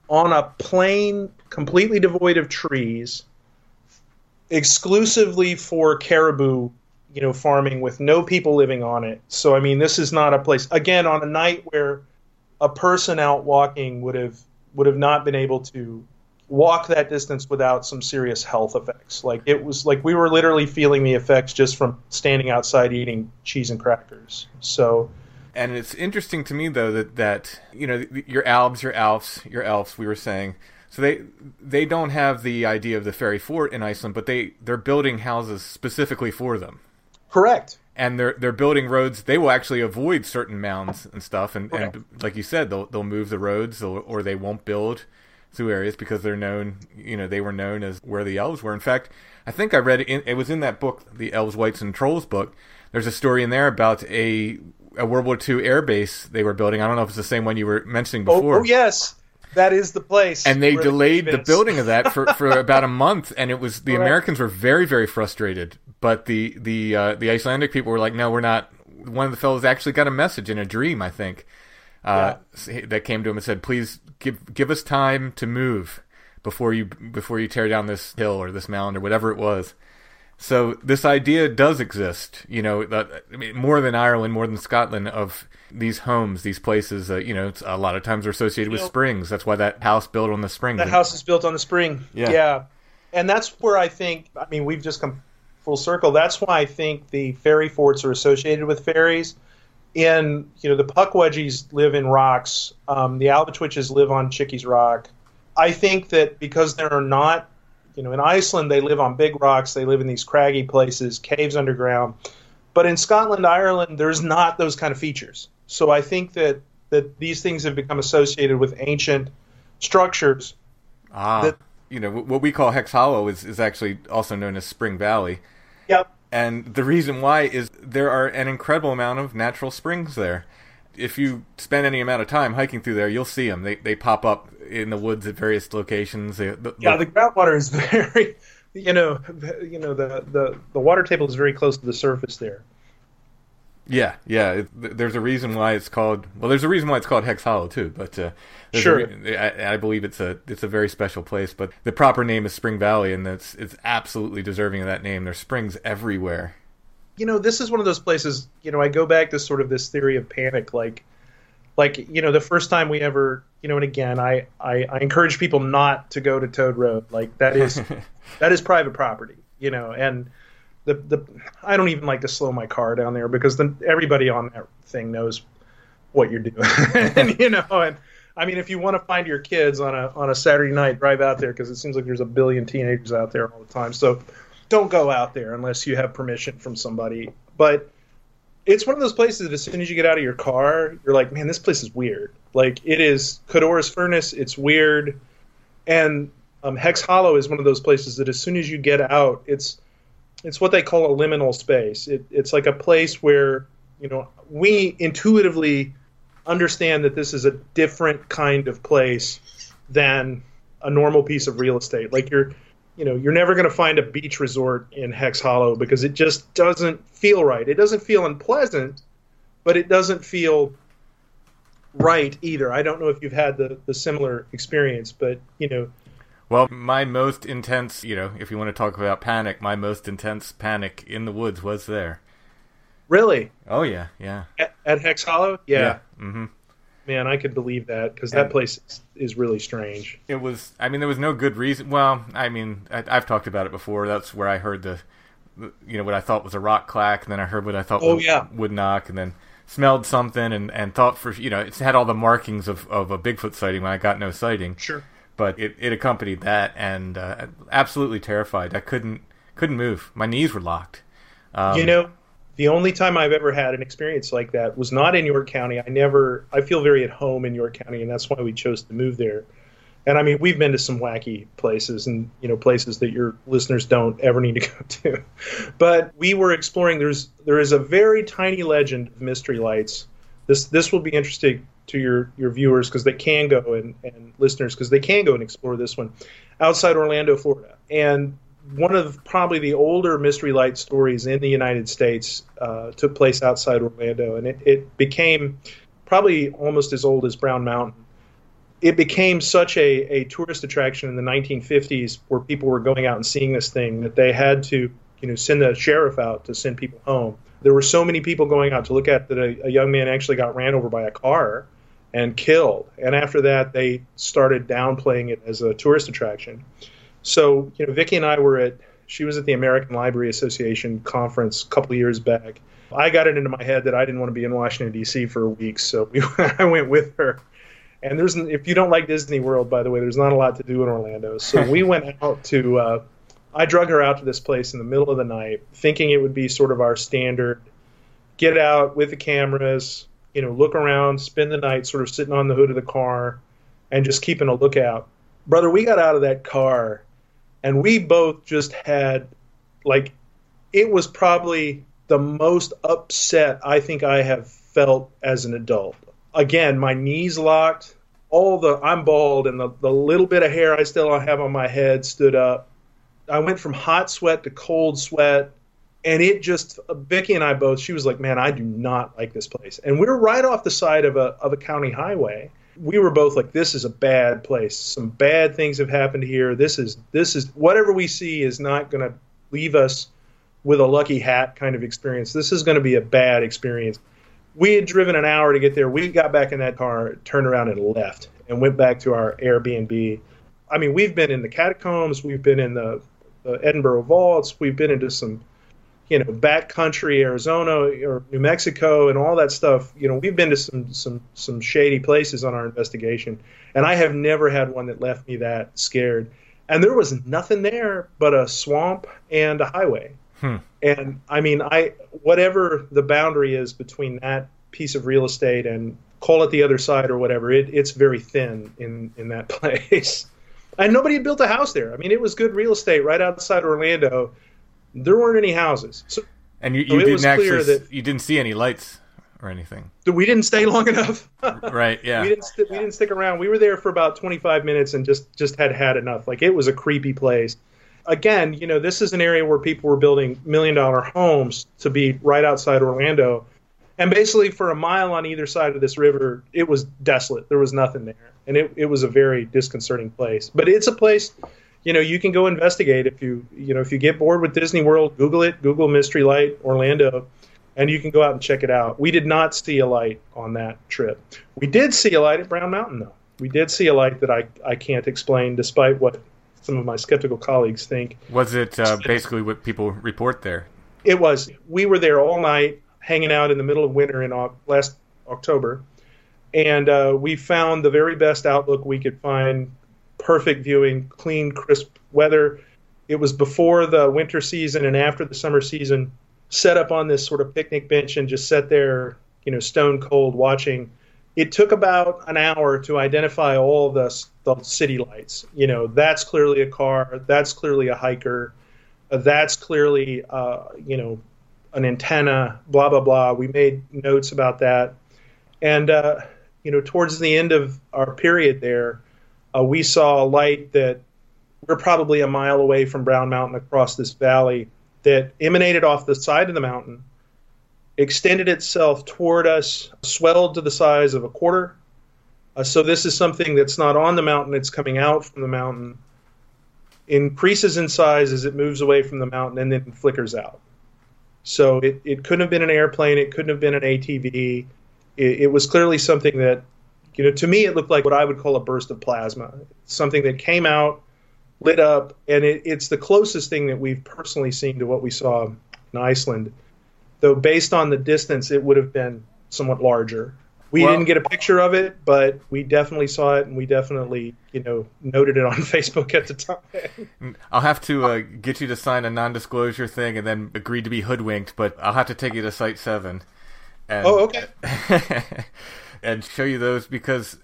on a plain completely devoid of trees, exclusively for caribou, you know, farming with no people living on it. So I mean, this is not a place again on a night where a person out walking would have would have not been able to walk that distance without some serious health effects. Like it was like we were literally feeling the effects just from standing outside eating cheese and crackers. So and it's interesting to me though that that you know your albs, your alfs, your elves. We were saying so they they don't have the idea of the fairy fort in Iceland, but they they're building houses specifically for them. Correct. And they're they're building roads. They will actually avoid certain mounds and stuff, and, and like you said, they'll they'll move the roads, or they won't build through areas because they're known. You know, they were known as where the elves were. In fact, I think I read it. In, it was in that book, the Elves, Wights, and Trolls book. There's a story in there about a a World War II air base they were building. I don't know if it's the same one you were mentioning before. Oh, oh yes. that is the place. and they delayed the Davis- building of that for, for about a month and it was the Correct. americans were very very frustrated but the the uh, the icelandic people were like no we're not one of the fellows actually got a message in a dream i think uh, that came to him and said please give give us time to move before you before you tear down this hill or this mountain or whatever it was so this idea does exist, you know, that, I mean, more than Ireland, more than Scotland, of these homes, these places. You know, it's, a lot of times are associated with know- springs. That's why that house built on the spring. That house is built on the spring. Yeah. And that's where I think, I mean, we've just come full circle. That's why I think the fairy forts are associated with fairies. In, you know, the pukwudgies live in rocks, um, the albatwitches live on Chickies Rock. I think that because there are not, you know, in Iceland, they live on big rocks, they live in these craggy places, caves underground. But in Scotland, Ireland, there's not those kind of features. So I think that, that these things have become associated with ancient structures Ah, that- you know, what we call Hex Hollow is, is actually also known as Spring Valley. Yep. And the reason why is there are an incredible amount of natural springs there. If you spend any amount of time hiking through there, you'll see them. They, they pop up in the woods at various locations. They, the, Yeah, the groundwater is very, you know, you know the, the the water table is very close to the surface there. Yeah, yeah. It, there's a reason why it's called. Well, there's a reason why it's called Hex Hollow too. But uh, Sure. re- I, I believe it's a it's a very special place. But the proper name is Spring Valley, and it's it's absolutely deserving of that name. There's springs everywhere. You know, this is one of those places. You know, I go back to sort of this theory of panic, like, like you know, the first time we ever, you know, and again, I I, I encourage people not to go to Toad Road. Like that is that is private property. You know, and the the I don't even like to slow my car down there because then everybody on that thing knows what you're doing. and, you know, and I mean, if you want to find your kids on a on a Saturday night, drive out there because it seems like there's a billion teenagers out there all the time. So don't go out there unless you have permission from somebody. But it's one of those places that as soon as you get out of your car, you're like, man, this place is weird. Like it is Codorus furnace. It's weird, and um, Hex Hollow is one of those places that as soon as you get out, it's it's what they call a liminal space. It, it's like a place where you know we intuitively understand that this is a different kind of place than a normal piece of real estate. Like you're, you know, you're never going to find a beach resort in Hex Hollow because it just doesn't feel right. It doesn't feel unpleasant, but it doesn't feel right either. I don't know if you've had the, the similar experience, but you know, Well, my most intense, you know, if you want to talk about panic, my most intense panic in the woods was there. really Oh yeah, yeah, at, at Hex Hollow, yeah, hmm man, I could believe that because that place is, is really strange. It was. I mean, there was no good reason. Well, I mean, I, I've talked about it before. That's where I heard the, the- you know, what I thought was a rock clack, and then I heard what I thought Oh, was yeah. wood knock, and then smelled something, and, and thought for you know, it's had all the markings of, of a Bigfoot sighting when I got no sighting. Sure. But it, it accompanied that, and uh, absolutely terrified. I couldn't couldn't move. My knees were locked. Um, you know, the only time I've ever had an experience like that was not in York County. I never, I feel very at home in York County, and that's why we chose to move there. And I mean, we've been to some wacky places, and you know, places that your listeners don't ever need to go to. But we were exploring. There's there is a very tiny legend of mystery lights. This this will be interesting to your your viewers because they can go and, and listeners because they can go and explore this one outside Orlando, Florida. And one of probably the older mystery light stories in the United States uh, took place outside Orlando, and it, it became probably almost as old as Brown Mountain. It became such a, a tourist attraction in the 1950s where people were going out and seeing this thing that they had to you know send a sheriff out to send people home. There were so many people going out to look at that a, a young man actually got ran over by a car and killed. And after that, they started downplaying it as a tourist attraction. So, you know, Vicki and I were at, she was at the American Library Association conference a couple of years back. I got it into my head that I didn't want to be in Washington, D.C. for weeks, so we, I went with her. And there's, if you don't like Disney World, by the way, there's not a lot to do in Orlando. So we went out to, uh, I drug her out to this place in the middle of the night, thinking it would be sort of our standard get out with the cameras, you know, look around, spend the night sort of sitting on the hood of the car and just keeping a lookout. Brother, we got out of that car and we both just had like it was probably the most upset I think I have felt as an adult. Again, my knees locked. all the I'm bald and the, the little bit of hair I still have on my head stood up. I went from hot sweat to cold sweat and it just Vicky and I both she was like, "Man, I do not like this place." And we are right off the side of a of a county highway. We were both like, "This is a bad place. Some bad things have happened here. This is this is whatever we see is not going to leave us with a lucky hat kind of experience. This is going to be a bad experience." We had driven an hour to get there. We got back in that car, turned around and left, and went back to our Airbnb. I mean, we've been in the catacombs, we've been in the, the Edinburgh vaults, we've been into some you know backcountry Arizona or New Mexico and all that stuff. You know, we've been to some some some shady places on our investigation, and I have never had one that left me that scared. And there was nothing there but a swamp and a highway. Hmm. And I mean, I whatever the boundary is between that piece of real estate and call it the other side or whatever, it, it's very thin in in that place. and nobody had built a house there. I mean, it was good real estate right outside Orlando there weren't any houses. So, and you, you was didn't clear actually that you didn't see any lights or anything. we didn't stay long enough. Right? Yeah. we didn't st- we didn't stick around. We were there for about 25 minutes and just just had had enough. Like it was a creepy place. Again, you know, this is an area where people were building million dollar homes to be right outside Orlando. And basically for a mile on either side of this river, it was desolate. There was nothing there. And it, it was a very disconcerting place. But it's a place you know, you can go investigate if you, you know, if you get bored with Disney World, Google it, Google Mystery Light Orlando, and you can go out and check it out. We did not see a light on that trip. We did see a light at Brown Mountain, though. We did see a light that I, I can't explain, despite what some of my skeptical colleagues think. Was it uh, basically what people report there? It was. We were there all night, hanging out in the middle of winter in last October, and uh, we found the very best outlook we could find perfect viewing, clean, crisp weather. It was before the winter season and after the summer season. Set up on this sort of picnic bench and just sat there, you know, stone cold watching. It took about an hour to identify all the, the city lights. You know, that's clearly a car. That's clearly a hiker. Uh, that's clearly, uh, you know, an antenna. Blah blah blah. We made notes about that, and uh, you know, towards the end of our period there, uh, we saw a light that we're probably a mile away from Brown Mountain across this valley that emanated off the side of the mountain, extended itself toward us, swelled to the size of a quarter. Uh, so this is something that's not on the mountain; it's coming out from the mountain. Increases in size as it moves away from the mountain, and then flickers out. So it, it couldn't have been an airplane. It couldn't have been an ATV. It, it was clearly something that you know, to me, it looked like what I would call a burst of plasma, something that came out, lit up, and it, it's the closest thing that we've personally seen to what we saw in Iceland. Though, based on the distance, it would have been somewhat larger. We well, didn't get a picture of it, but we definitely saw it, and we definitely, you know, noted it on Facebook at the time. I'll have to uh, get you to sign a non-disclosure thing, and then agree to be hoodwinked. But I'll have to take you to Site Seven. And, oh, okay. and show you those because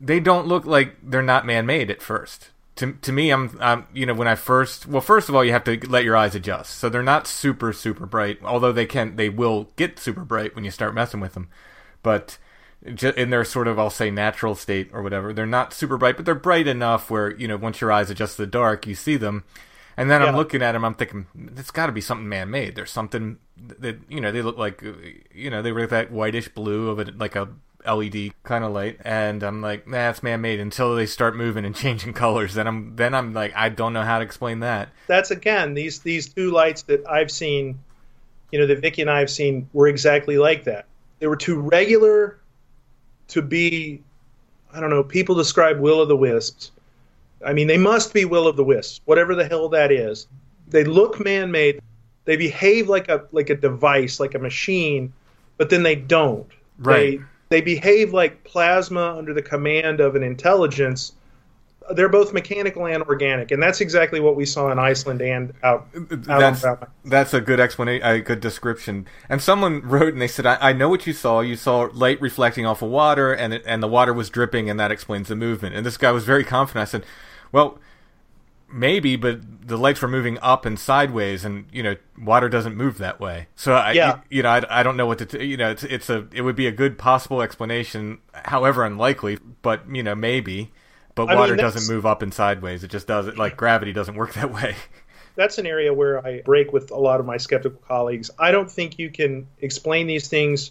they don't look like they're not man-made at first. To, to me, I'm, I'm, you know, when I first, well, first of all, you have to let your eyes adjust. So they're not super, super bright, although they can, they will get super bright when you start messing with them. But in their sort of, I'll say, natural state or whatever, they're not super bright, but they're bright enough where, you know, once your eyes adjust to the dark, you see them. And then yeah. I'm looking at them, I'm thinking, it's got to be something man made. There's something that, you know, they look like, you know, they were that whitish blue of it, like a LED kind of light, and I'm like, nah, it's man made until they start moving and changing colors. Then I'm then I'm like, I don't know how to explain that. That's again these these two lights that I've seen, you know, that Vicky and I have seen were exactly like that. They were too regular to be, I don't know. People describe will o' the wisps. I mean, they must be will o' the wisps, whatever the hell that is. They look man made. They behave like a like a device, like a machine, but then they don't. Right. They, they behave like plasma under the command of an intelligence. They're both mechanical and organic, and that's exactly what we saw in Iceland and out. out that's, that's a good explanation, a good description. And someone wrote and they said, I, "I know what you saw. You saw light reflecting off of water, and it, and the water was dripping, and that explains the movement." And this guy was very confident. I said, "Well." maybe, but the lights were moving up and sideways, and you know, water doesn't move that way. So I, Yeah. you know, I, I don't know what to, t- you know, it's it's a it would be a good possible explanation, however unlikely, but you know, maybe. But I water that's- doesn't move up and sideways. It just does it like gravity doesn't work that way. that's an area where I break with a lot of my skeptical colleagues. I don't think you can explain these things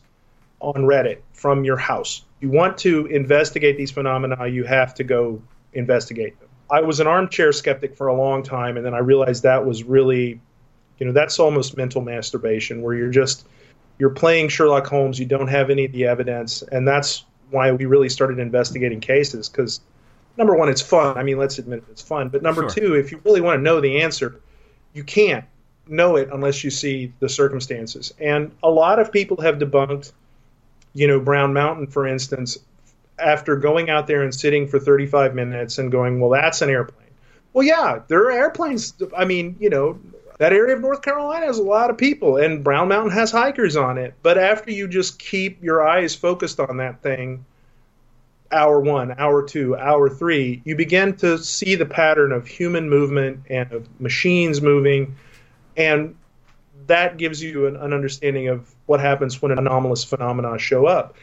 on Reddit from your house. You want to investigate these phenomena, you have to go investigate them. I was an armchair skeptic for a long time, and then I realized that was really, you know, that's almost mental masturbation where you're just you're playing Sherlock Holmes, you don't have any of the evidence, and that's why we really started investigating cases because number one, it's fun. I mean, let's admit it, it's fun. But number Sure. two, if you really want to know the answer, you can't know it unless you see the circumstances. And a lot of people have debunked, you know, Brown Mountain, for instance, after going out there and sitting for 35 minutes and going, well, that's an airplane. Well, yeah, there are airplanes. I mean, you know, that area of North Carolina has a lot of people, and Brown Mountain has hikers on it. But after you just keep your eyes focused on that thing, hour one, hour two, hour three, you begin to see the pattern of human movement and of machines moving, and that gives you an, an understanding of what happens when anomalous phenomena show up.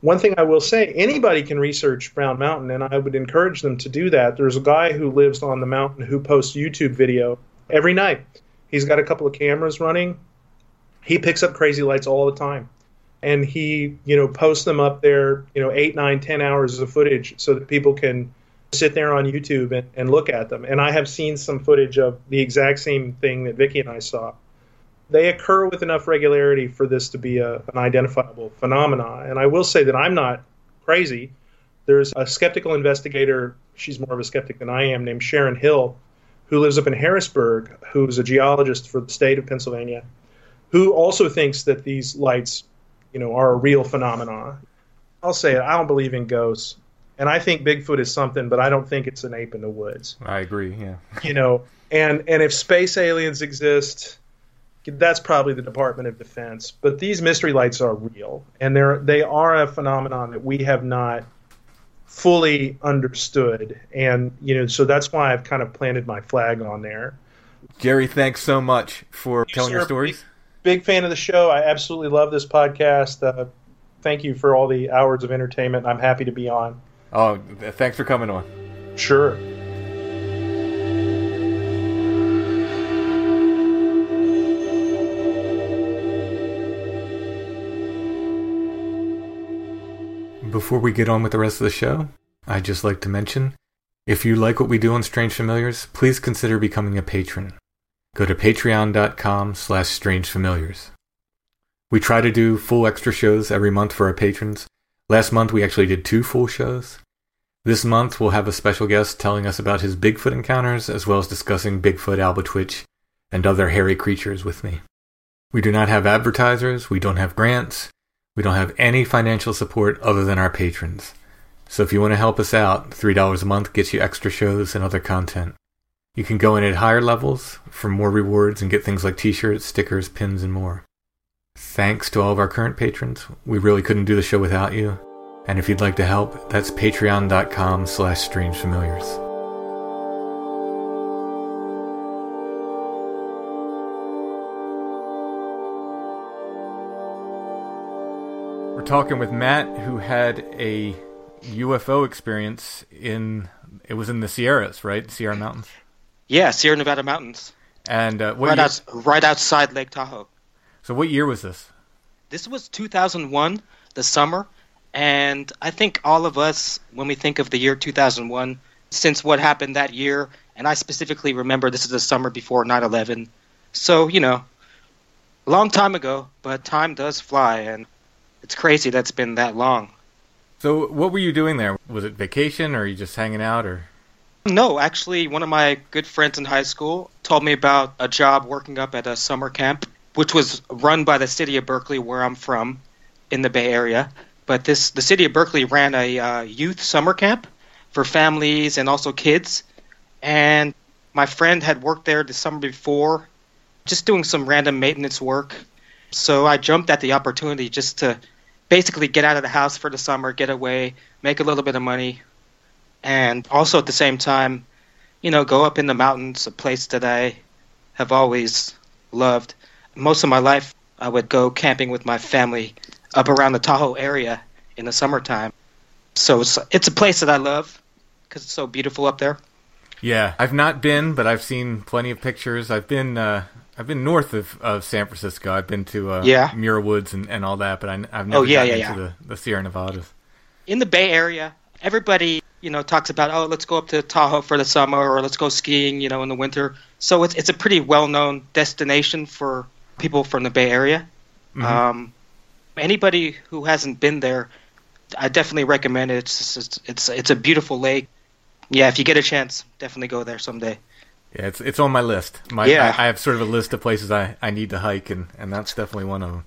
One thing I will say, anybody can research Brown Mountain, and I would encourage them to do that. There's a guy who lives on the mountain who posts YouTube video every night. He's got a couple of cameras running. He picks up crazy lights all the time and he you know posts them up there you know eight nine ten hours of footage so that people can sit there on youtube and, and look at them and i have seen some footage of the exact same thing that vicky and i saw they occur with enough regularity for this to be a, an identifiable phenomena and i will say that i'm not crazy there's a skeptical investigator she's more of a skeptic than i am named sharon hill who lives up in harrisburg who's a geologist for the state of pennsylvania who also thinks that these lights you know, are a real phenomena. I'll say it. I don't believe in ghosts, and I think Bigfoot is something, but I don't think it's an ape in the woods. I agree. Yeah. You know, and and if space aliens exist, that's probably the Department of Defense. But these mystery lights are real, and they're they are a phenomenon that we have not fully understood, and you know, so that's why I've kind of planted my flag on there. Jerry, thanks so much for telling your stories. big fan of the show. I absolutely love this podcast. Uh, thank you for all the hours of entertainment. I'm happy to be on. Oh, thanks for coming on. Sure. Before we get on with the rest of the show, I'd just like to mention if you like what we do on Strange Familiars, please consider becoming a patron. Go to patreon.com slash strangefamiliars. We try to do full extra shows every month for our patrons. Last month we actually did two full shows. This month we'll have a special guest telling us about his Bigfoot encounters as well as discussing Bigfoot, Albatwitch, and other hairy creatures with me. We do not have advertisers, we don't have grants, we don't have any financial support other than our patrons. So if you want to help us out, $3 a month gets you extra shows and other content. You can go in at higher levels for more rewards and get things like t-shirts, stickers, pins, and more. Thanks to all of our current patrons. We really couldn't do the show without you. And if you'd like to help, that's patreon.com slash strangefamiliars. We're talking with Matt, who had a UFO experience in it was in the Sierras, right? Sierra Mountains. Yeah, Sierra Nevada mountains, And uh, what right year, out, right outside Lake Tahoe. so what year was this? This was 2001, the summer, and I think all of us, when we think of the year 2001, since what happened that year, and I specifically remember this is the summer before 9/11, so you know, a long time ago, but time does fly, and it's crazy that's been that long. So what were you doing there? Was it vacation or are you just hanging out or No, actually, one of my good friends in high school told me about a job working up at a summer camp, which was run by the city of Berkeley, where I'm from, in the Bay Area. But this, the city of Berkeley ran a uh, youth summer camp for families and also kids. And my friend had worked there the summer before, just doing some random maintenance work. So I jumped at the opportunity just to basically get out of the house for the summer, get away, make a little bit of money, and also at the same time you know, go up in the mountains, a place that I have always loved. Most of my life, I would go camping with my family up around the Tahoe area in the summertime. So it's, it's a place that I love because it's so beautiful up there. Yeah, I've not been, but I've seen plenty of pictures. I've been uh, I've been north of, of San Francisco. I've been to uh, Yeah. Muir Woods and, and all that, but I, have never Oh, yeah, yeah, into yeah. the, the Sierra Nevadas. in the Bay Area, everybody you know talks about oh let's go up to Tahoe for the summer or let's go skiing you know in the winter. So it's it's a pretty well known destination for people from the Bay Area. Mhm. Um, anybody who hasn't been there, I definitely recommend it. It's it's it's, it's a beautiful lake. Yeah, if you get a chance, definitely go there someday. Yeah, it's it's on my list. My, Yeah. I, I have sort of a list of places I, I need to hike, and, and that's definitely one of them.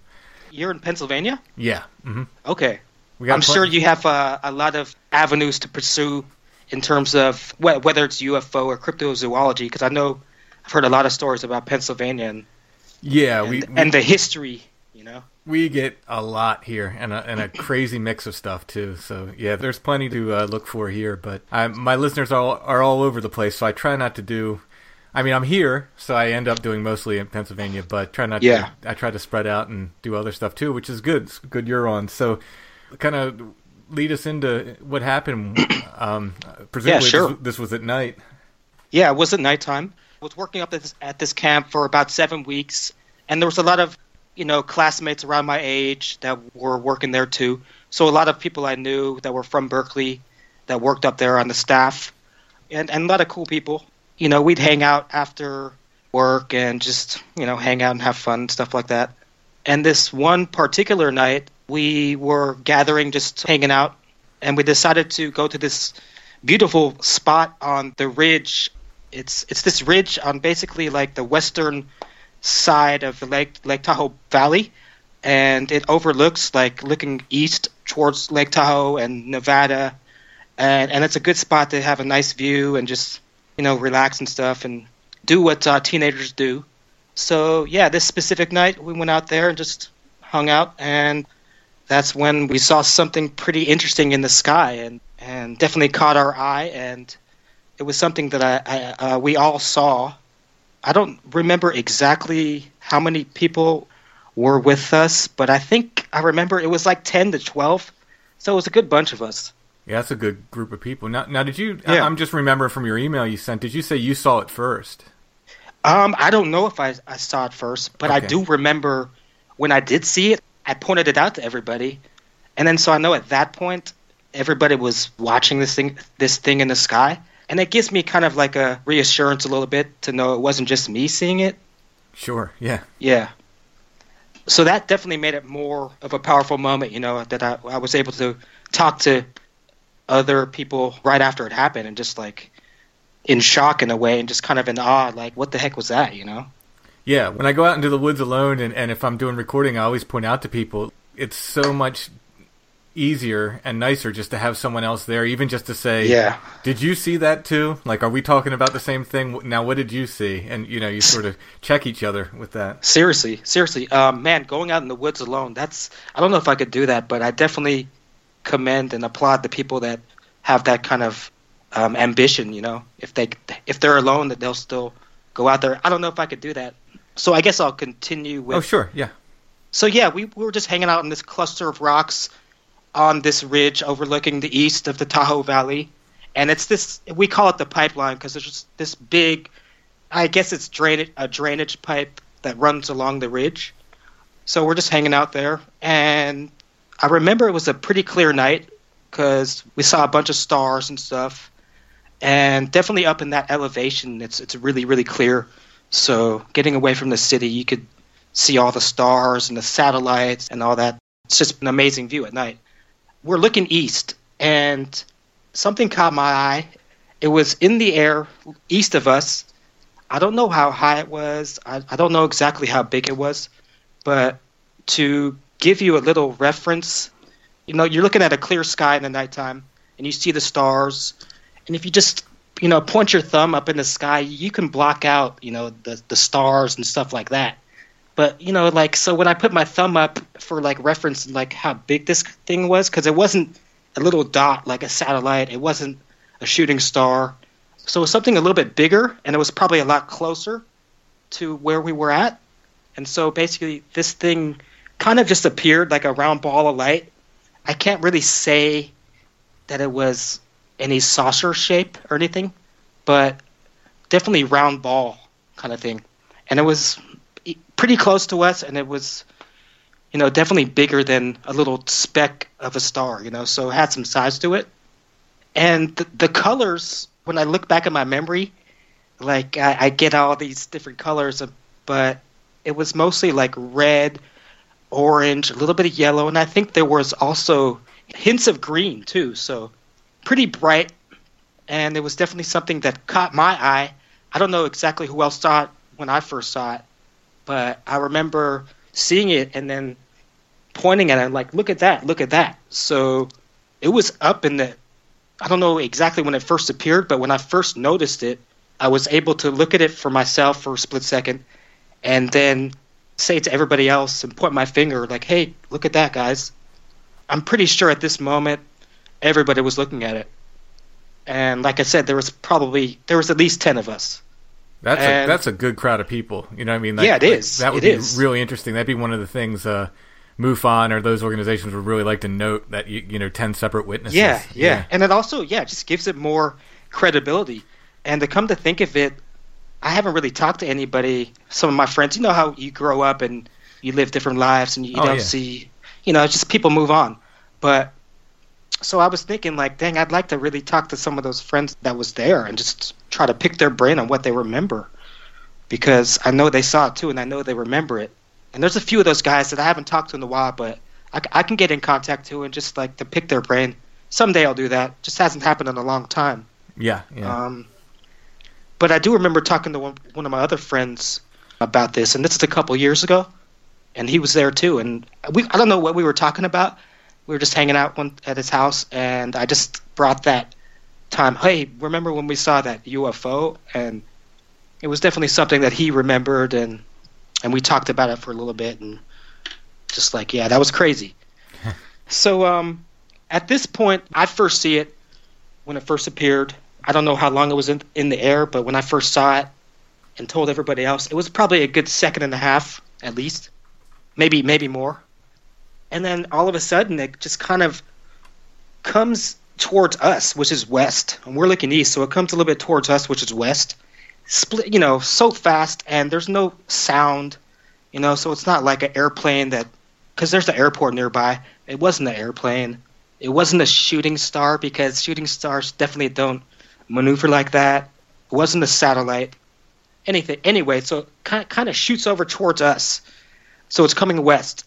You're in Pennsylvania. Yeah. hmm Okay. I'm sure you have uh, a lot of avenues to pursue in terms of wh- whether it's UFO or cryptozoology, because I know I've heard a lot of stories about Pennsylvania and, Yeah, and, we, we and the history. You know. we get a lot here, and a, and a crazy mix of stuff too. So yeah, there's plenty to uh, look for here. But I, my listeners are all, are all over the place, so I try not to do. I mean, I'm here, so I end up doing mostly in Pennsylvania, but try not. Yeah. To, I try to spread out and do other stuff too, which is good. It's good you're on. So, kind of lead us into what happened. Um, presumably, sure. this, this was at night. Yeah, it was at nighttime. I was working up at this, at this camp for about seven weeks, and there was a lot of, you know, classmates around my age that were working there too. So a lot of people I knew that were from Berkeley that worked up there on the staff, and, and a lot of cool people. You know, we'd hang out after work and just, you know, hang out and have fun, stuff like that. And this one particular night, we were gathering, just hanging out, and we decided to go to this beautiful spot on the ridge. It's it's this ridge on basically like the western side of the Lake Lake Tahoe Valley, and it overlooks like looking east towards Lake Tahoe and Nevada, and and it's a good spot to have a nice view and just you know relax and stuff and do what uh, teenagers do. So yeah, this specific night we went out there and just hung out, and that's when we saw something pretty interesting in the sky, and and definitely caught our eye, and it was something that I, I uh, we all saw. I don't remember exactly how many people were with us, but I think I remember it was like ten to twelve, so it was a good bunch of us. Yeah, that's a good group of people. Now, now, did you? I- Yeah. I'm just remembering from your email you sent. Did you say you saw it first? Um, I don't know if I, I saw it first, but I do remember when I did see it, I pointed it out to everybody, and then so I know at that point everybody was watching this thing this thing in the sky, and it gives me kind of like a reassurance a little bit to know it wasn't just me seeing it. Sure. Yeah. Yeah. So that definitely made it more of a powerful moment, you know, that I, I was able to talk to other people right after it happened and just like in shock in a way and just kind of in awe, like, what the heck was that, you know? Yeah. When I go out into the woods alone, and, and if I'm doing recording, I always point out to people it's so much easier and nicer just to have someone else there, even just to say, Yeah. Did you see that too? Like, are we talking about the same thing? Now, what did you see? And you know, you sort of check each other with that. Seriously, seriously, um, man, going out in the woods alone, that's, I don't know if I could do that, but I definitely commend and applaud the people that have that kind of um, ambition, you know, if they, if they're alone, that they'll still go out there. I don't know if I could do that. So I guess I'll continue with Oh, sure. Yeah. So yeah, we, we were just hanging out in this cluster of rocks on this ridge overlooking the east of the Tahoe Valley, and it's this we call it the pipeline because there's just this big, I guess it's drainage a drainage pipe that runs along the ridge. So we're just hanging out there, and I remember it was a pretty clear night because we saw a bunch of stars and stuff, and definitely up in that elevation, it's it's really really clear. So getting away from the city, you could see all the stars and the satellites and all that. It's just an amazing view at night. We're looking east, and something caught my eye. It was in the air east of us. I don't know how high it was. I, I don't know exactly how big it was, but to give you a little reference, you know, you're looking at a clear sky in the nighttime, and you see the stars, and if you just you know point your thumb up in the sky, you can block out you know the the stars and stuff like that. But you know like so when i put my thumb up for like reference like how big this thing was because it wasn't a little dot like a satellite. It wasn't a shooting star. So it was something a little bit bigger, and it was probably a lot closer to where we were at. And so basically, this thing kind of just appeared like a round ball of light. I can't really say that it was any saucer shape or anything, but definitely round ball kind of thing. And it was pretty close to us, and it was, you know, definitely bigger than a little speck of a star, you know, so it had some size to it. And the, the colors, when I look back at my memory, like I, I get all these different colors, but it was mostly like red, orange, a little bit of yellow, and I think there was also hints of green too. So pretty bright, and it was definitely something that caught my eye. I don't know exactly who else saw it when I first saw it, but I remember seeing it and then pointing at it like, "Look at that! Look at that!" So it was up in the. I don't know exactly when it first appeared, but when I first noticed it, I was able to look at it for myself for a split second, and then say to everybody else and point my finger like, "Hey, look at that, guys." I'm pretty sure at this moment everybody was looking at it. And like I said, there was probably there was at least ten of us. That's And- a that's a good crowd of people. You know what I mean? Yeah, it is. That would It be is. really interesting. That'd be one of the things uh MUFON or those organizations would really like to note that you you know ten separate witnesses. Yeah, yeah, and it also yeah just gives it more credibility. And to come to think of it, I haven't really talked to anybody. Some of my friends, you know how you grow up and you live different lives and you Oh, don't yeah. see, you know, just people move on. But so I was thinking like, dang, I'd like to really talk to some of those friends that was there and just try to pick their brain on what they remember, because I know they saw it too and I know they remember it. And there's a few of those guys that I haven't talked to in a while, but I, c- I can get in contact to and just like to pick their brain. Someday I'll do that. Just hasn't happened in a long time. yeah, yeah. Um, but I do remember talking to one, one of my other friends about this, and this is a couple years ago, and he was there too. And we I don't know what we were talking about. We were just hanging out one, at his house, and I just brought that time. Hey, remember when we saw that UFO? And it was definitely something that he remembered, and and we talked about it for a little bit, and just like yeah, that was crazy. so um, at this point, I first see it when it first appeared. I don't know how long it was in, in the air, but when I first saw it and told everybody else, it was probably a good second and a half at least, maybe maybe more. And then all of a sudden, it just kind of comes towards us, which is west, and we're looking east, so it comes a little bit towards us, which is west. Split, you know, so fast, and there's no sound, you know, so it's not like an airplane that, because there's the airport nearby. It wasn't an airplane. It wasn't a shooting star because shooting stars definitely don't maneuver like that. It wasn't a satellite. Anything. Anyway, so it kind kind of shoots over towards us. So it's coming west,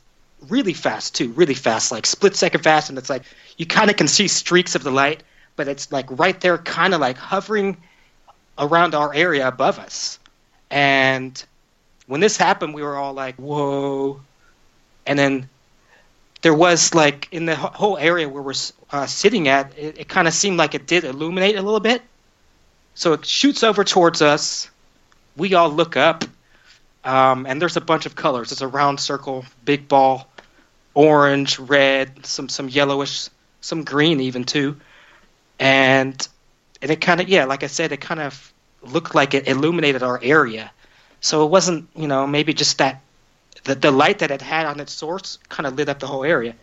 really fast too, really fast, like split second fast, and it's like you kind of can see streaks of the light, but it's like right there, kind of like hovering around our area above us. And when this happened, we were all like, "Whoa!" And then there was like in the whole area where we're uh, sitting at, it, it kind of seemed like it did illuminate a little bit. So it shoots over towards us. We all look up, um, and there's a bunch of colors. It's a round circle, big ball, orange, red, some some yellowish, some green even too, and and it kind of yeah, like I said, it kind of looked like it illuminated our area. So it wasn't you know maybe just that the the light that it had on its source kind of lit up the whole area.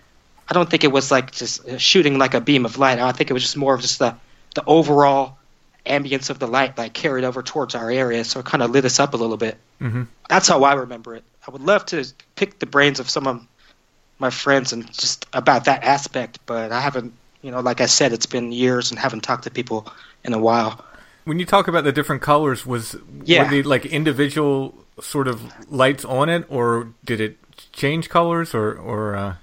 I don't think it was like just shooting like a beam of light. I think it was just more of just the the overall ambience of the light like carried over towards our area, so it kind of lit us up a little bit. hmm That's how I remember it. I would love to pick the brains of some of my friends and just about that aspect, but I haven't. You know, like I said, it's been years and haven't talked to people in a while. When you talk about the different colors, was Yeah. were they like individual sort of lights on it, or did it change colors, or or uh...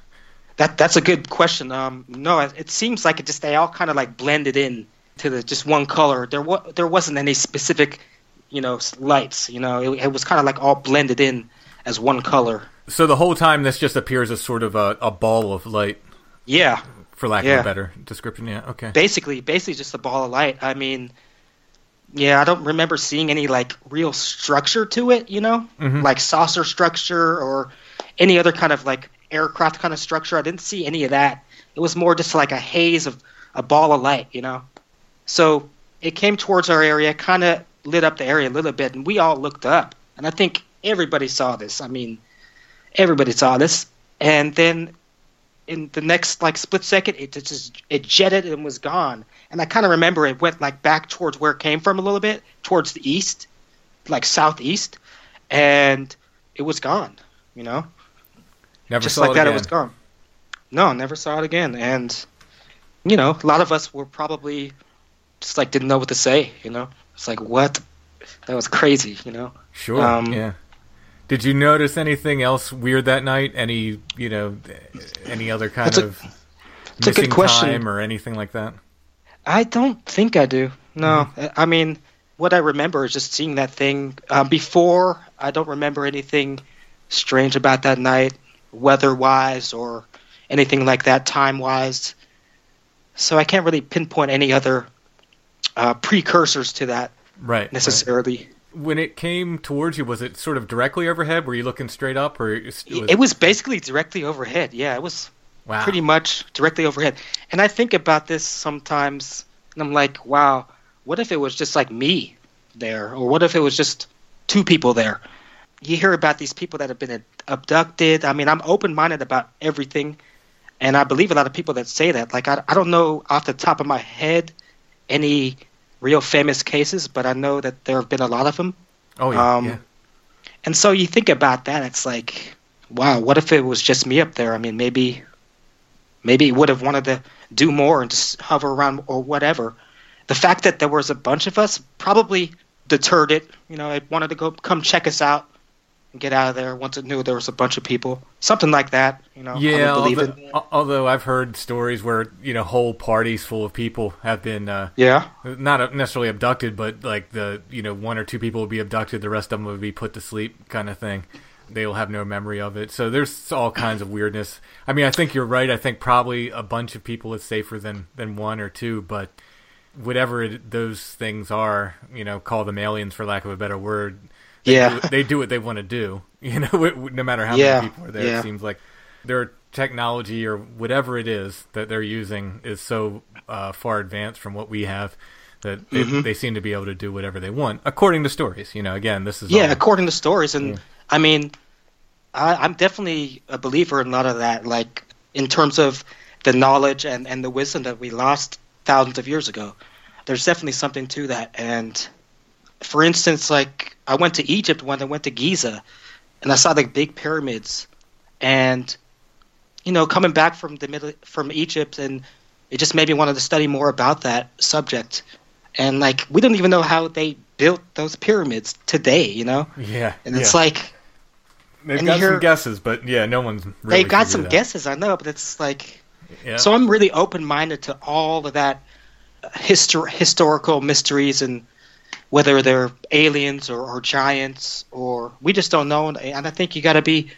That that's a good question. Um, no, it, it seems like it just they all kind of like blended in to the just one color. There wa- there wasn't any specific, you know, lights. You know, it, it was kind of like all blended in as one color. so the whole time this just appears as sort of a, a ball of light, Yeah, for lack of a better description. Yeah, okay. basically basically just a ball of light. I mean, yeah, I don't remember seeing any like real structure to it. You know, Mhm. like saucer structure or any other kind of like aircraft kind of structure. I didn't see any of that. It was more just like a haze of a ball of light. You know, so it came towards our area, kind of lit up the area a little bit, and we all looked up. And I think everybody saw this. I mean, everybody saw this. And then in the next like split second, it just it jetted and was gone. And I kind of remember it went like back towards where it came from a little bit, towards the east, like southeast, and it was gone. You know, Never just saw like it that, again. it was gone. No, never saw it again. And you know, a lot of us were probably just like didn't know what to say. You know, it's like what that was crazy. You know. Sure. Um, yeah. Did you notice anything else weird that night? Any, you know, any other kind a- of it's a good missing question. time or anything like that? I don't think I do. No, Mm-hmm. I- I mean, what I remember is just seeing that thing. Um, before, I don't remember anything strange about that night, weather-wise or anything like that, time-wise. So I can't really pinpoint any other uh, precursors to that Right. right. necessarily. When it came towards you, was it sort of directly overhead? Were you looking straight up, or it was, It was basically directly overhead. Yeah, it was wow. pretty much directly overhead. And I think about this sometimes, and I'm like, wow, what if it was just like me there, or what if it was just two people there? You hear about these people that have been abducted. I mean, I'm open-minded about everything, and I believe a lot of people that say that. Like, I, I don't know off the top of my head any real famous cases, but I know that there have been a lot of them. Oh yeah. um, yeah. And so you think about that, it's like, wow, what if it was just me up there? I mean, maybe, maybe it would have wanted to do more and just hover around or whatever. The fact that there was a bunch of us probably deterred it. You know, it wanted to go come check us out and get out of there once it knew there was a bunch of people, something like that. You know, Yeah, I would believe although, it. although I've heard stories where you know whole parties full of people have been uh, Yeah, not necessarily abducted, but like the you know one or two people would be abducted, the rest of them would be put to sleep, kind of thing. They will have no memory of it. So there's all kinds of weirdness. I mean, I think you're right. I think probably a bunch of people is safer than than one or two, but whatever it, those things are, you know, call them aliens for lack of a better word. They Yeah. do, they do what they want to do. You know, no matter how Yeah, many people are there, yeah. it seems like their technology or whatever it is that they're using is so uh, far advanced from what we have that they, Mm-hmm. they seem to be able to do whatever they want, according to stories. You know, again, this is yeah, all- according to stories, and I mean, I, I'm definitely a believer in a lot of that. Like in terms of the knowledge and and the wisdom that we lost thousands of years ago, there's definitely something to that. And for instance, like I went to Egypt when I went to Giza, and I saw the big pyramids, and you know, coming back from the middle from Egypt, and it just made me want to study more about that subject. And like, we don't even know how they built those pyramids today, you know. yeah, And it's yeah. like they've got hear- some guesses, but yeah, no one's really they've got some out. guesses, I know, but it's like Yeah. so I'm really open minded to all of that histor- historical mysteries and whether they're aliens or, or giants or we just don't know. And, I think you got to be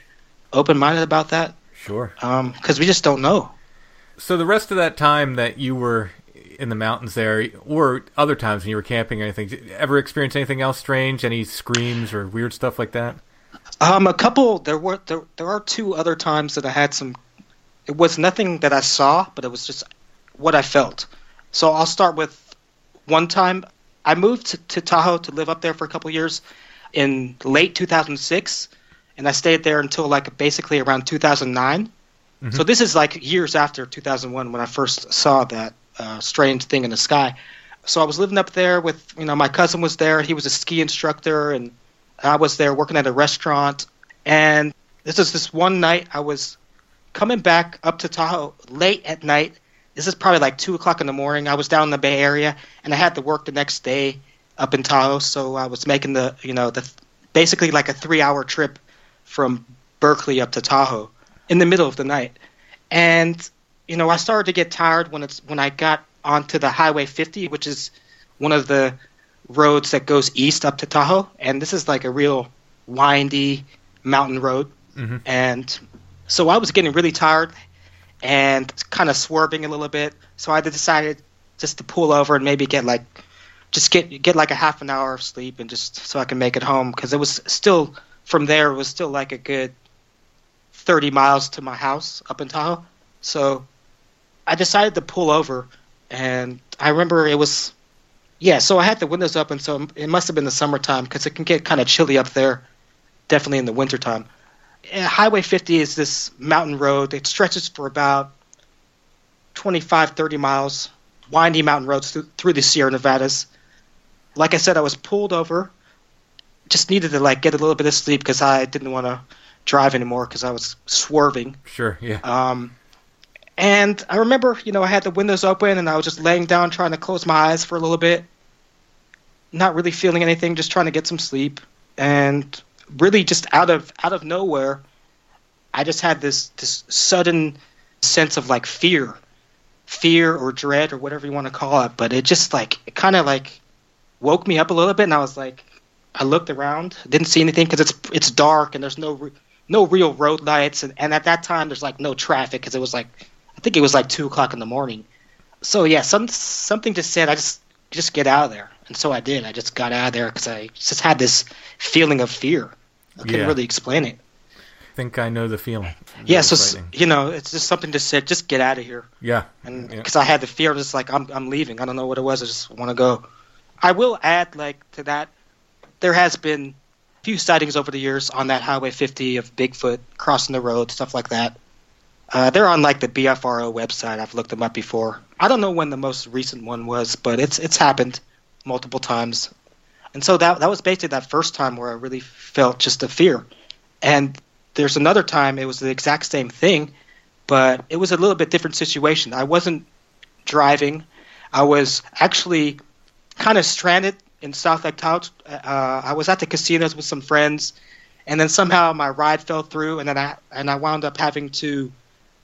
open minded about that sure. because we just don't know. So the rest of that time that you were in the mountains there, or other times when you were camping or anything, did you ever experience anything else strange? Any screams or weird stuff like that? Um, a couple. There were there, there are two other times that I had some. It was nothing that I saw, but it was just what I felt. So I'll start with one time. I moved to, to Tahoe to live up there for a couple years in late 2006, and I stayed there until like basically around 2009. So this is like years after 2001 when I first saw that uh, strange thing in the sky. So I was living up there with you know my cousin was there. He was a ski instructor, and I was there working at a restaurant. And this is this one night I was coming back up to Tahoe late at night. This is probably like two o'clock in the morning. I was down in the Bay Area, and I had to work the next day up in Tahoe. So I was making the you know the basically like a three-hour trip from Berkeley up to Tahoe in the middle of the night. And you know I started to get tired when it's when I got onto the Highway 50, which is one of the roads that goes east up to Tahoe, and this is like a real windy mountain road. Mhm. And so I was getting really tired and kind of swerving a little bit. So I decided just to pull over and maybe get like just get get like a half an hour of sleep and just so I can make it home because it was still from there it was still like a good 30 miles to my house up in Tahoe. So I decided to pull over and I remember it was Yeah, so I had the windows open, so it must have been the summertime because it can get kind of chilly up there, definitely in the wintertime. Highway 50 is this mountain road. It stretches for about 25, 30 miles, windy mountain roads through, through the Sierra Nevadas. Like I said, I was pulled over. Just needed to like get a little bit of sleep because I didn't want to drive anymore because I was swerving. Sure, yeah. Um, and I remember, you know, I had the windows open and I was just laying down trying to close my eyes for a little bit. Not really feeling anything, just trying to get some sleep. And really just out of out of nowhere, I just had this this sudden sense of like fear. Fear or dread or whatever you want to call it, but it just like it kind of like woke me up a little bit and I was like I looked around, didn't see anything because it's it's dark and there's no no real road lights and, and at that time there's like no traffic because it was like I think it was like two o'clock in the morning. So yeah, some something just said I just just get out of there, and so I did. I just got out of there because I just had this feeling of fear. I couldn't Yeah. really explain it. I think I know the feeling. Yeah, so frightening. you know, it's just something to say. just get out of here. yeah, and yeah. because I had the fear, just like, I'm I'm leaving. I don't know what it was. I just want to go. I will add, like to that, there has been a few sightings over the years on that Highway 50 of Bigfoot crossing the road, stuff like that. Uh, they're on like the BFRO website. I've looked them up before. I don't know when the most recent one was, but it's it's happened multiple times. And so that that was basically that first time where I really felt just a fear. And there's another time it was the exact same thing, but it was a little bit different situation. I wasn't driving. I was actually kind of stranded in South Lake Tahoe. Uh, I was at the casinos with some friends, and then somehow my ride fell through, and then I and I wound up having to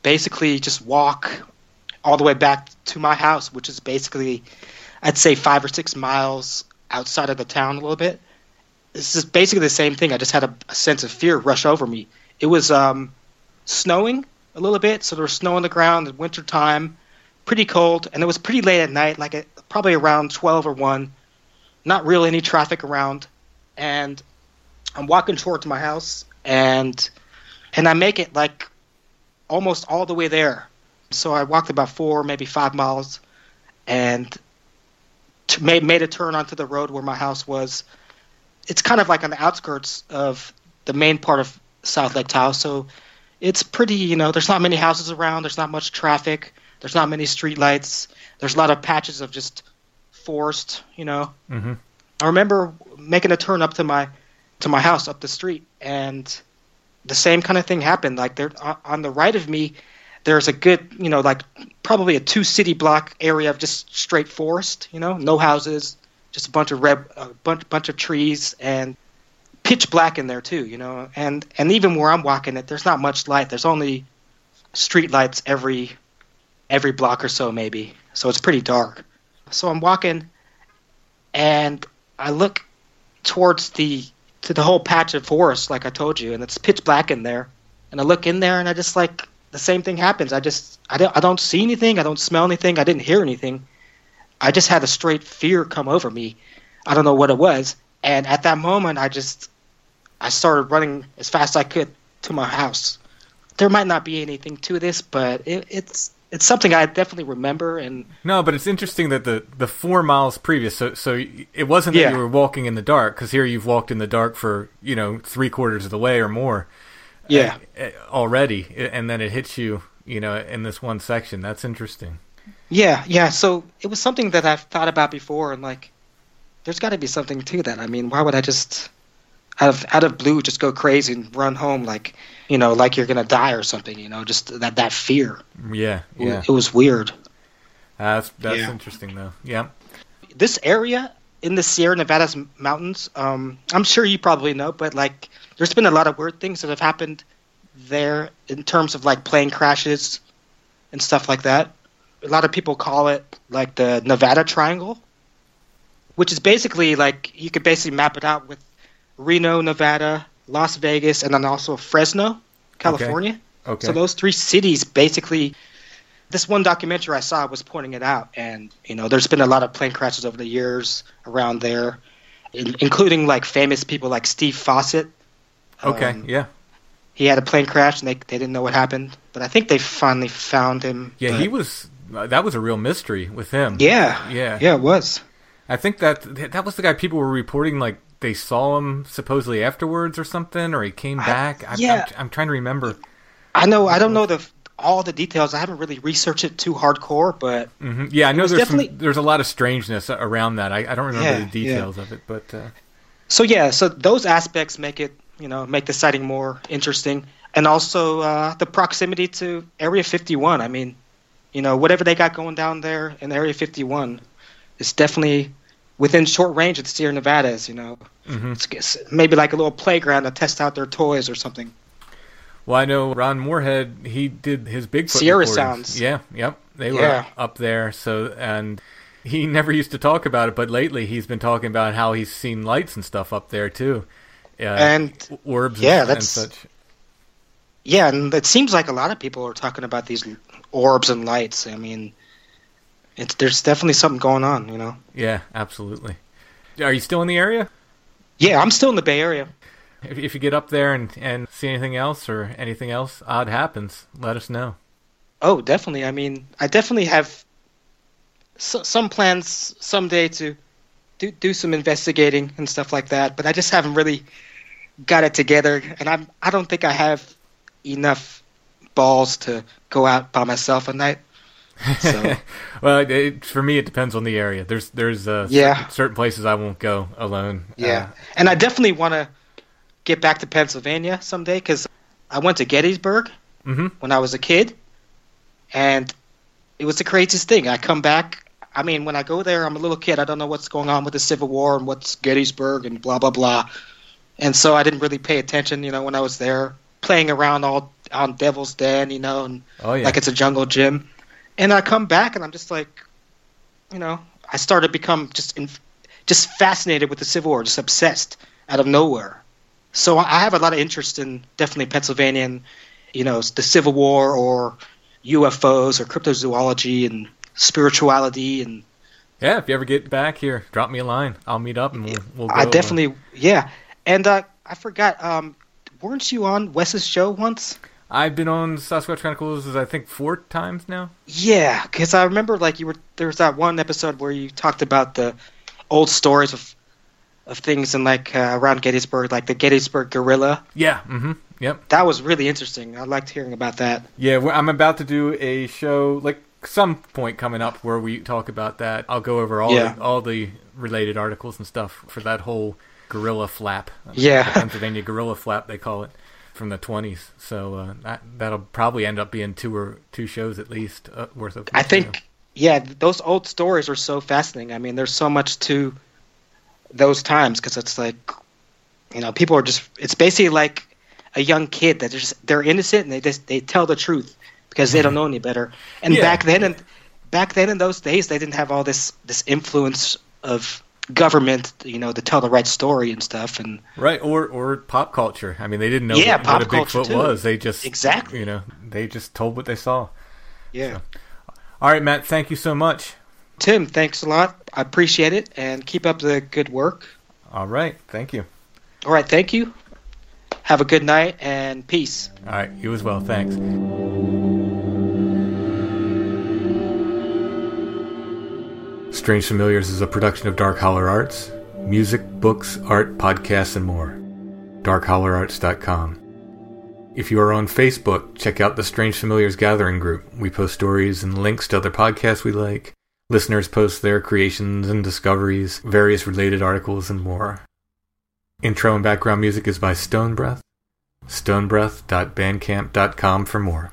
basically just walk all the way back to my house, which is basically, I'd say five or six miles outside of the town a little bit. This is basically the same thing. I just had a, a sense of fear rush over me. It was um, snowing a little bit, so there was snow on the ground in winter time, pretty cold, and it was pretty late at night, like at, probably around 12 or 1. Not really any traffic around, and I'm walking towards my house, and and I make it like almost all the way there. So I walked about four, maybe five miles, and t- made made a turn onto the road where my house was. It's kind of like on the outskirts of the main part of South Lake Tahoe, so it's pretty. You know, there's not many houses around. There's not much traffic. There's not many street lights. There's a lot of patches of just forest. You know. hmm I remember making a turn up to my to my house up the street, and the same kind of thing happened. Like there on the right of me, there's a good, you know, like probably a two city block area of just straight forest. You know, no houses, just a bunch of red, a bunch bunch of trees, and pitch black in there too. You know, and and even where I'm walking it, there's not much light. There's only street lights every every block or so maybe. So it's pretty dark. So I'm walking and I look towards the to the whole patch of forest, like I told you, and it's pitch black in there. And I look in there, and I just like the same thing happens. I just I don't I don't see anything. I don't smell anything. I didn't hear anything. I just had a straight fear come over me. I don't know what it was. And at that moment, I just I started running as fast as I could to my house. There might not be anything to this, but it, it's it's something I definitely remember. And No, but it's interesting that the the four miles previous, so so it wasn't that Yeah. you were walking in the dark, because here you've walked in the dark for you know three quarters of the way or more. Yeah, uh, already, and then it hits you, you know, in this one section. That's interesting. Yeah, yeah. So it was something that I've thought about before, and like, there's got to be something to that. I mean, why would I just out of out of blue just go crazy and run home like, you know, like you're gonna die or something? You know, just that that fear. Yeah, yeah. It was weird. That's that's Yeah. interesting though. Yeah. This area in the Sierra Nevadas mountains, um, I'm sure you probably know, but like, there's been a lot of weird things that have happened there in terms of like plane crashes and stuff like that. A lot of people call it like the Nevada Triangle, which is basically like you could basically map it out with Reno, Nevada, Las Vegas, and then also Fresno, California. Okay. So those three cities basically. This one documentary I saw was pointing it out, and you know, there's been a lot of plane crashes over the years around there, in, including like famous people like Steve Fossett. Okay. Um, yeah. He had a plane crash, and they they didn't know what happened, but I think they finally found him. Yeah. but- He was. Uh, that was a real mystery with him. Yeah. Yeah. Yeah, it was. I think that that was the guy people were reporting like they saw him supposedly afterwards or something, or he came back. I, yeah. I'm, I'm trying to remember. I know. I don't know the all the details. I haven't really researched it too hardcore, but hmm Yeah, I know there's definitely- some, there's a lot of strangeness around that. I, I don't remember Yeah, the details of it, but uh, so yeah. So those aspects make it you know make the sighting more interesting, and also uh, the proximity to Area 51. I mean, you know whatever they got going down there in Area 51 is definitely within short range of the Sierra Nevadas. You know, mhm. it's, it's maybe like a little playground to test out their toys or something. well, I know Ron Morehead. He did his Bigfoot Sierra recordings. Sounds. Yeah, yep, they were Yeah. up there. So and he never used to talk about it, but lately he's been talking about how he's seen lights and stuff up there too, uh, And orbs. yeah, and, that's- and such. Yeah, and it seems like a lot of people are talking about these orbs and lights. I mean, it's there's definitely something going on, you know. Yeah, absolutely. Are you still in the area? Yeah, I'm still in the Bay Area. If, if you get up there and, and see anything else or anything else odd happens, let us know. Oh, definitely. I mean, I definitely have so, some plans someday to do do some investigating and stuff like that, but I just haven't really got it together, and I'm I don't think I have enough balls to go out by myself at night. So well, it, for me, it depends on the area. There's there's uh, Yeah. certain, certain places I won't go alone. Yeah, and I definitely want to get back to Pennsylvania someday because I went to Gettysburg Mhm. when I was a kid, and it was the craziest thing. I come back. I mean, when I go there, I'm a little kid. I don't know what's going on with the Civil War and what's Gettysburg and blah blah blah, and so I didn't really pay attention. You know, when I was there, playing around all on Devil's Den, you know, and Oh yeah. like it's a jungle gym. And I come back and I'm just like, you know, I started to become just in, just fascinated with the Civil War, just obsessed out of nowhere. So I have a lot of interest in definitely Pennsylvania and, you know, the Civil War or UFOs or cryptozoology and spirituality and yeah. If you ever get back here, drop me a line. I'll meet up and we'll. we'll go I definitely yeah. And uh, I forgot, um, weren't you on Wes's show once? I've been on Sasquatch Chronicles, I think, four times now. Yeah, because I remember like you were there was that one episode where you talked about the old stories of of things in like uh, around Gettysburg, like the Gettysburg Gorilla. Yeah. Mm-hmm. Yep. That was really interesting. I liked hearing about that. Yeah, I'm about to do a show like some point coming up where we talk about that. I'll go over all Yeah. the, all the related articles and stuff for that whole gorilla flap. Yeah. Pennsylvania gorilla flap they call it from the 20s. So uh, that that'll probably end up being two or two shows at least uh, worth of. I think yeah, those old stories are so fascinating. I mean, there's so much to those times because it's like you know people are just it's basically like a young kid that just they're innocent and they just they tell the truth because they don't know any better. And Yeah. back then and back then in those days they didn't have all this this influence of government, you know, to tell the right story and stuff and Right, or or pop culture. I mean, they didn't know Yeah, what, pop what a culture, Bigfoot too. was. They just Exactly. you know, they just told what they saw. yeah. All right, Matt. Thank you so much. Tim, thanks a lot. I appreciate it and keep up the good work. All right, thank you. All right, thank you. Have a good night and peace. All right, you as well. Thanks. Strange Familiars is a production of Dark Holler Arts. Music, books, art, podcasts, and more. DarkHollerArts.com. If you are on Facebook, check out the Strange Familiars Gathering group. We post stories and links to other podcasts we like. Listeners post their creations and discoveries, various related articles, and more. Intro and background music is by Stone Breath. stonebreath.bandcamp.com for more.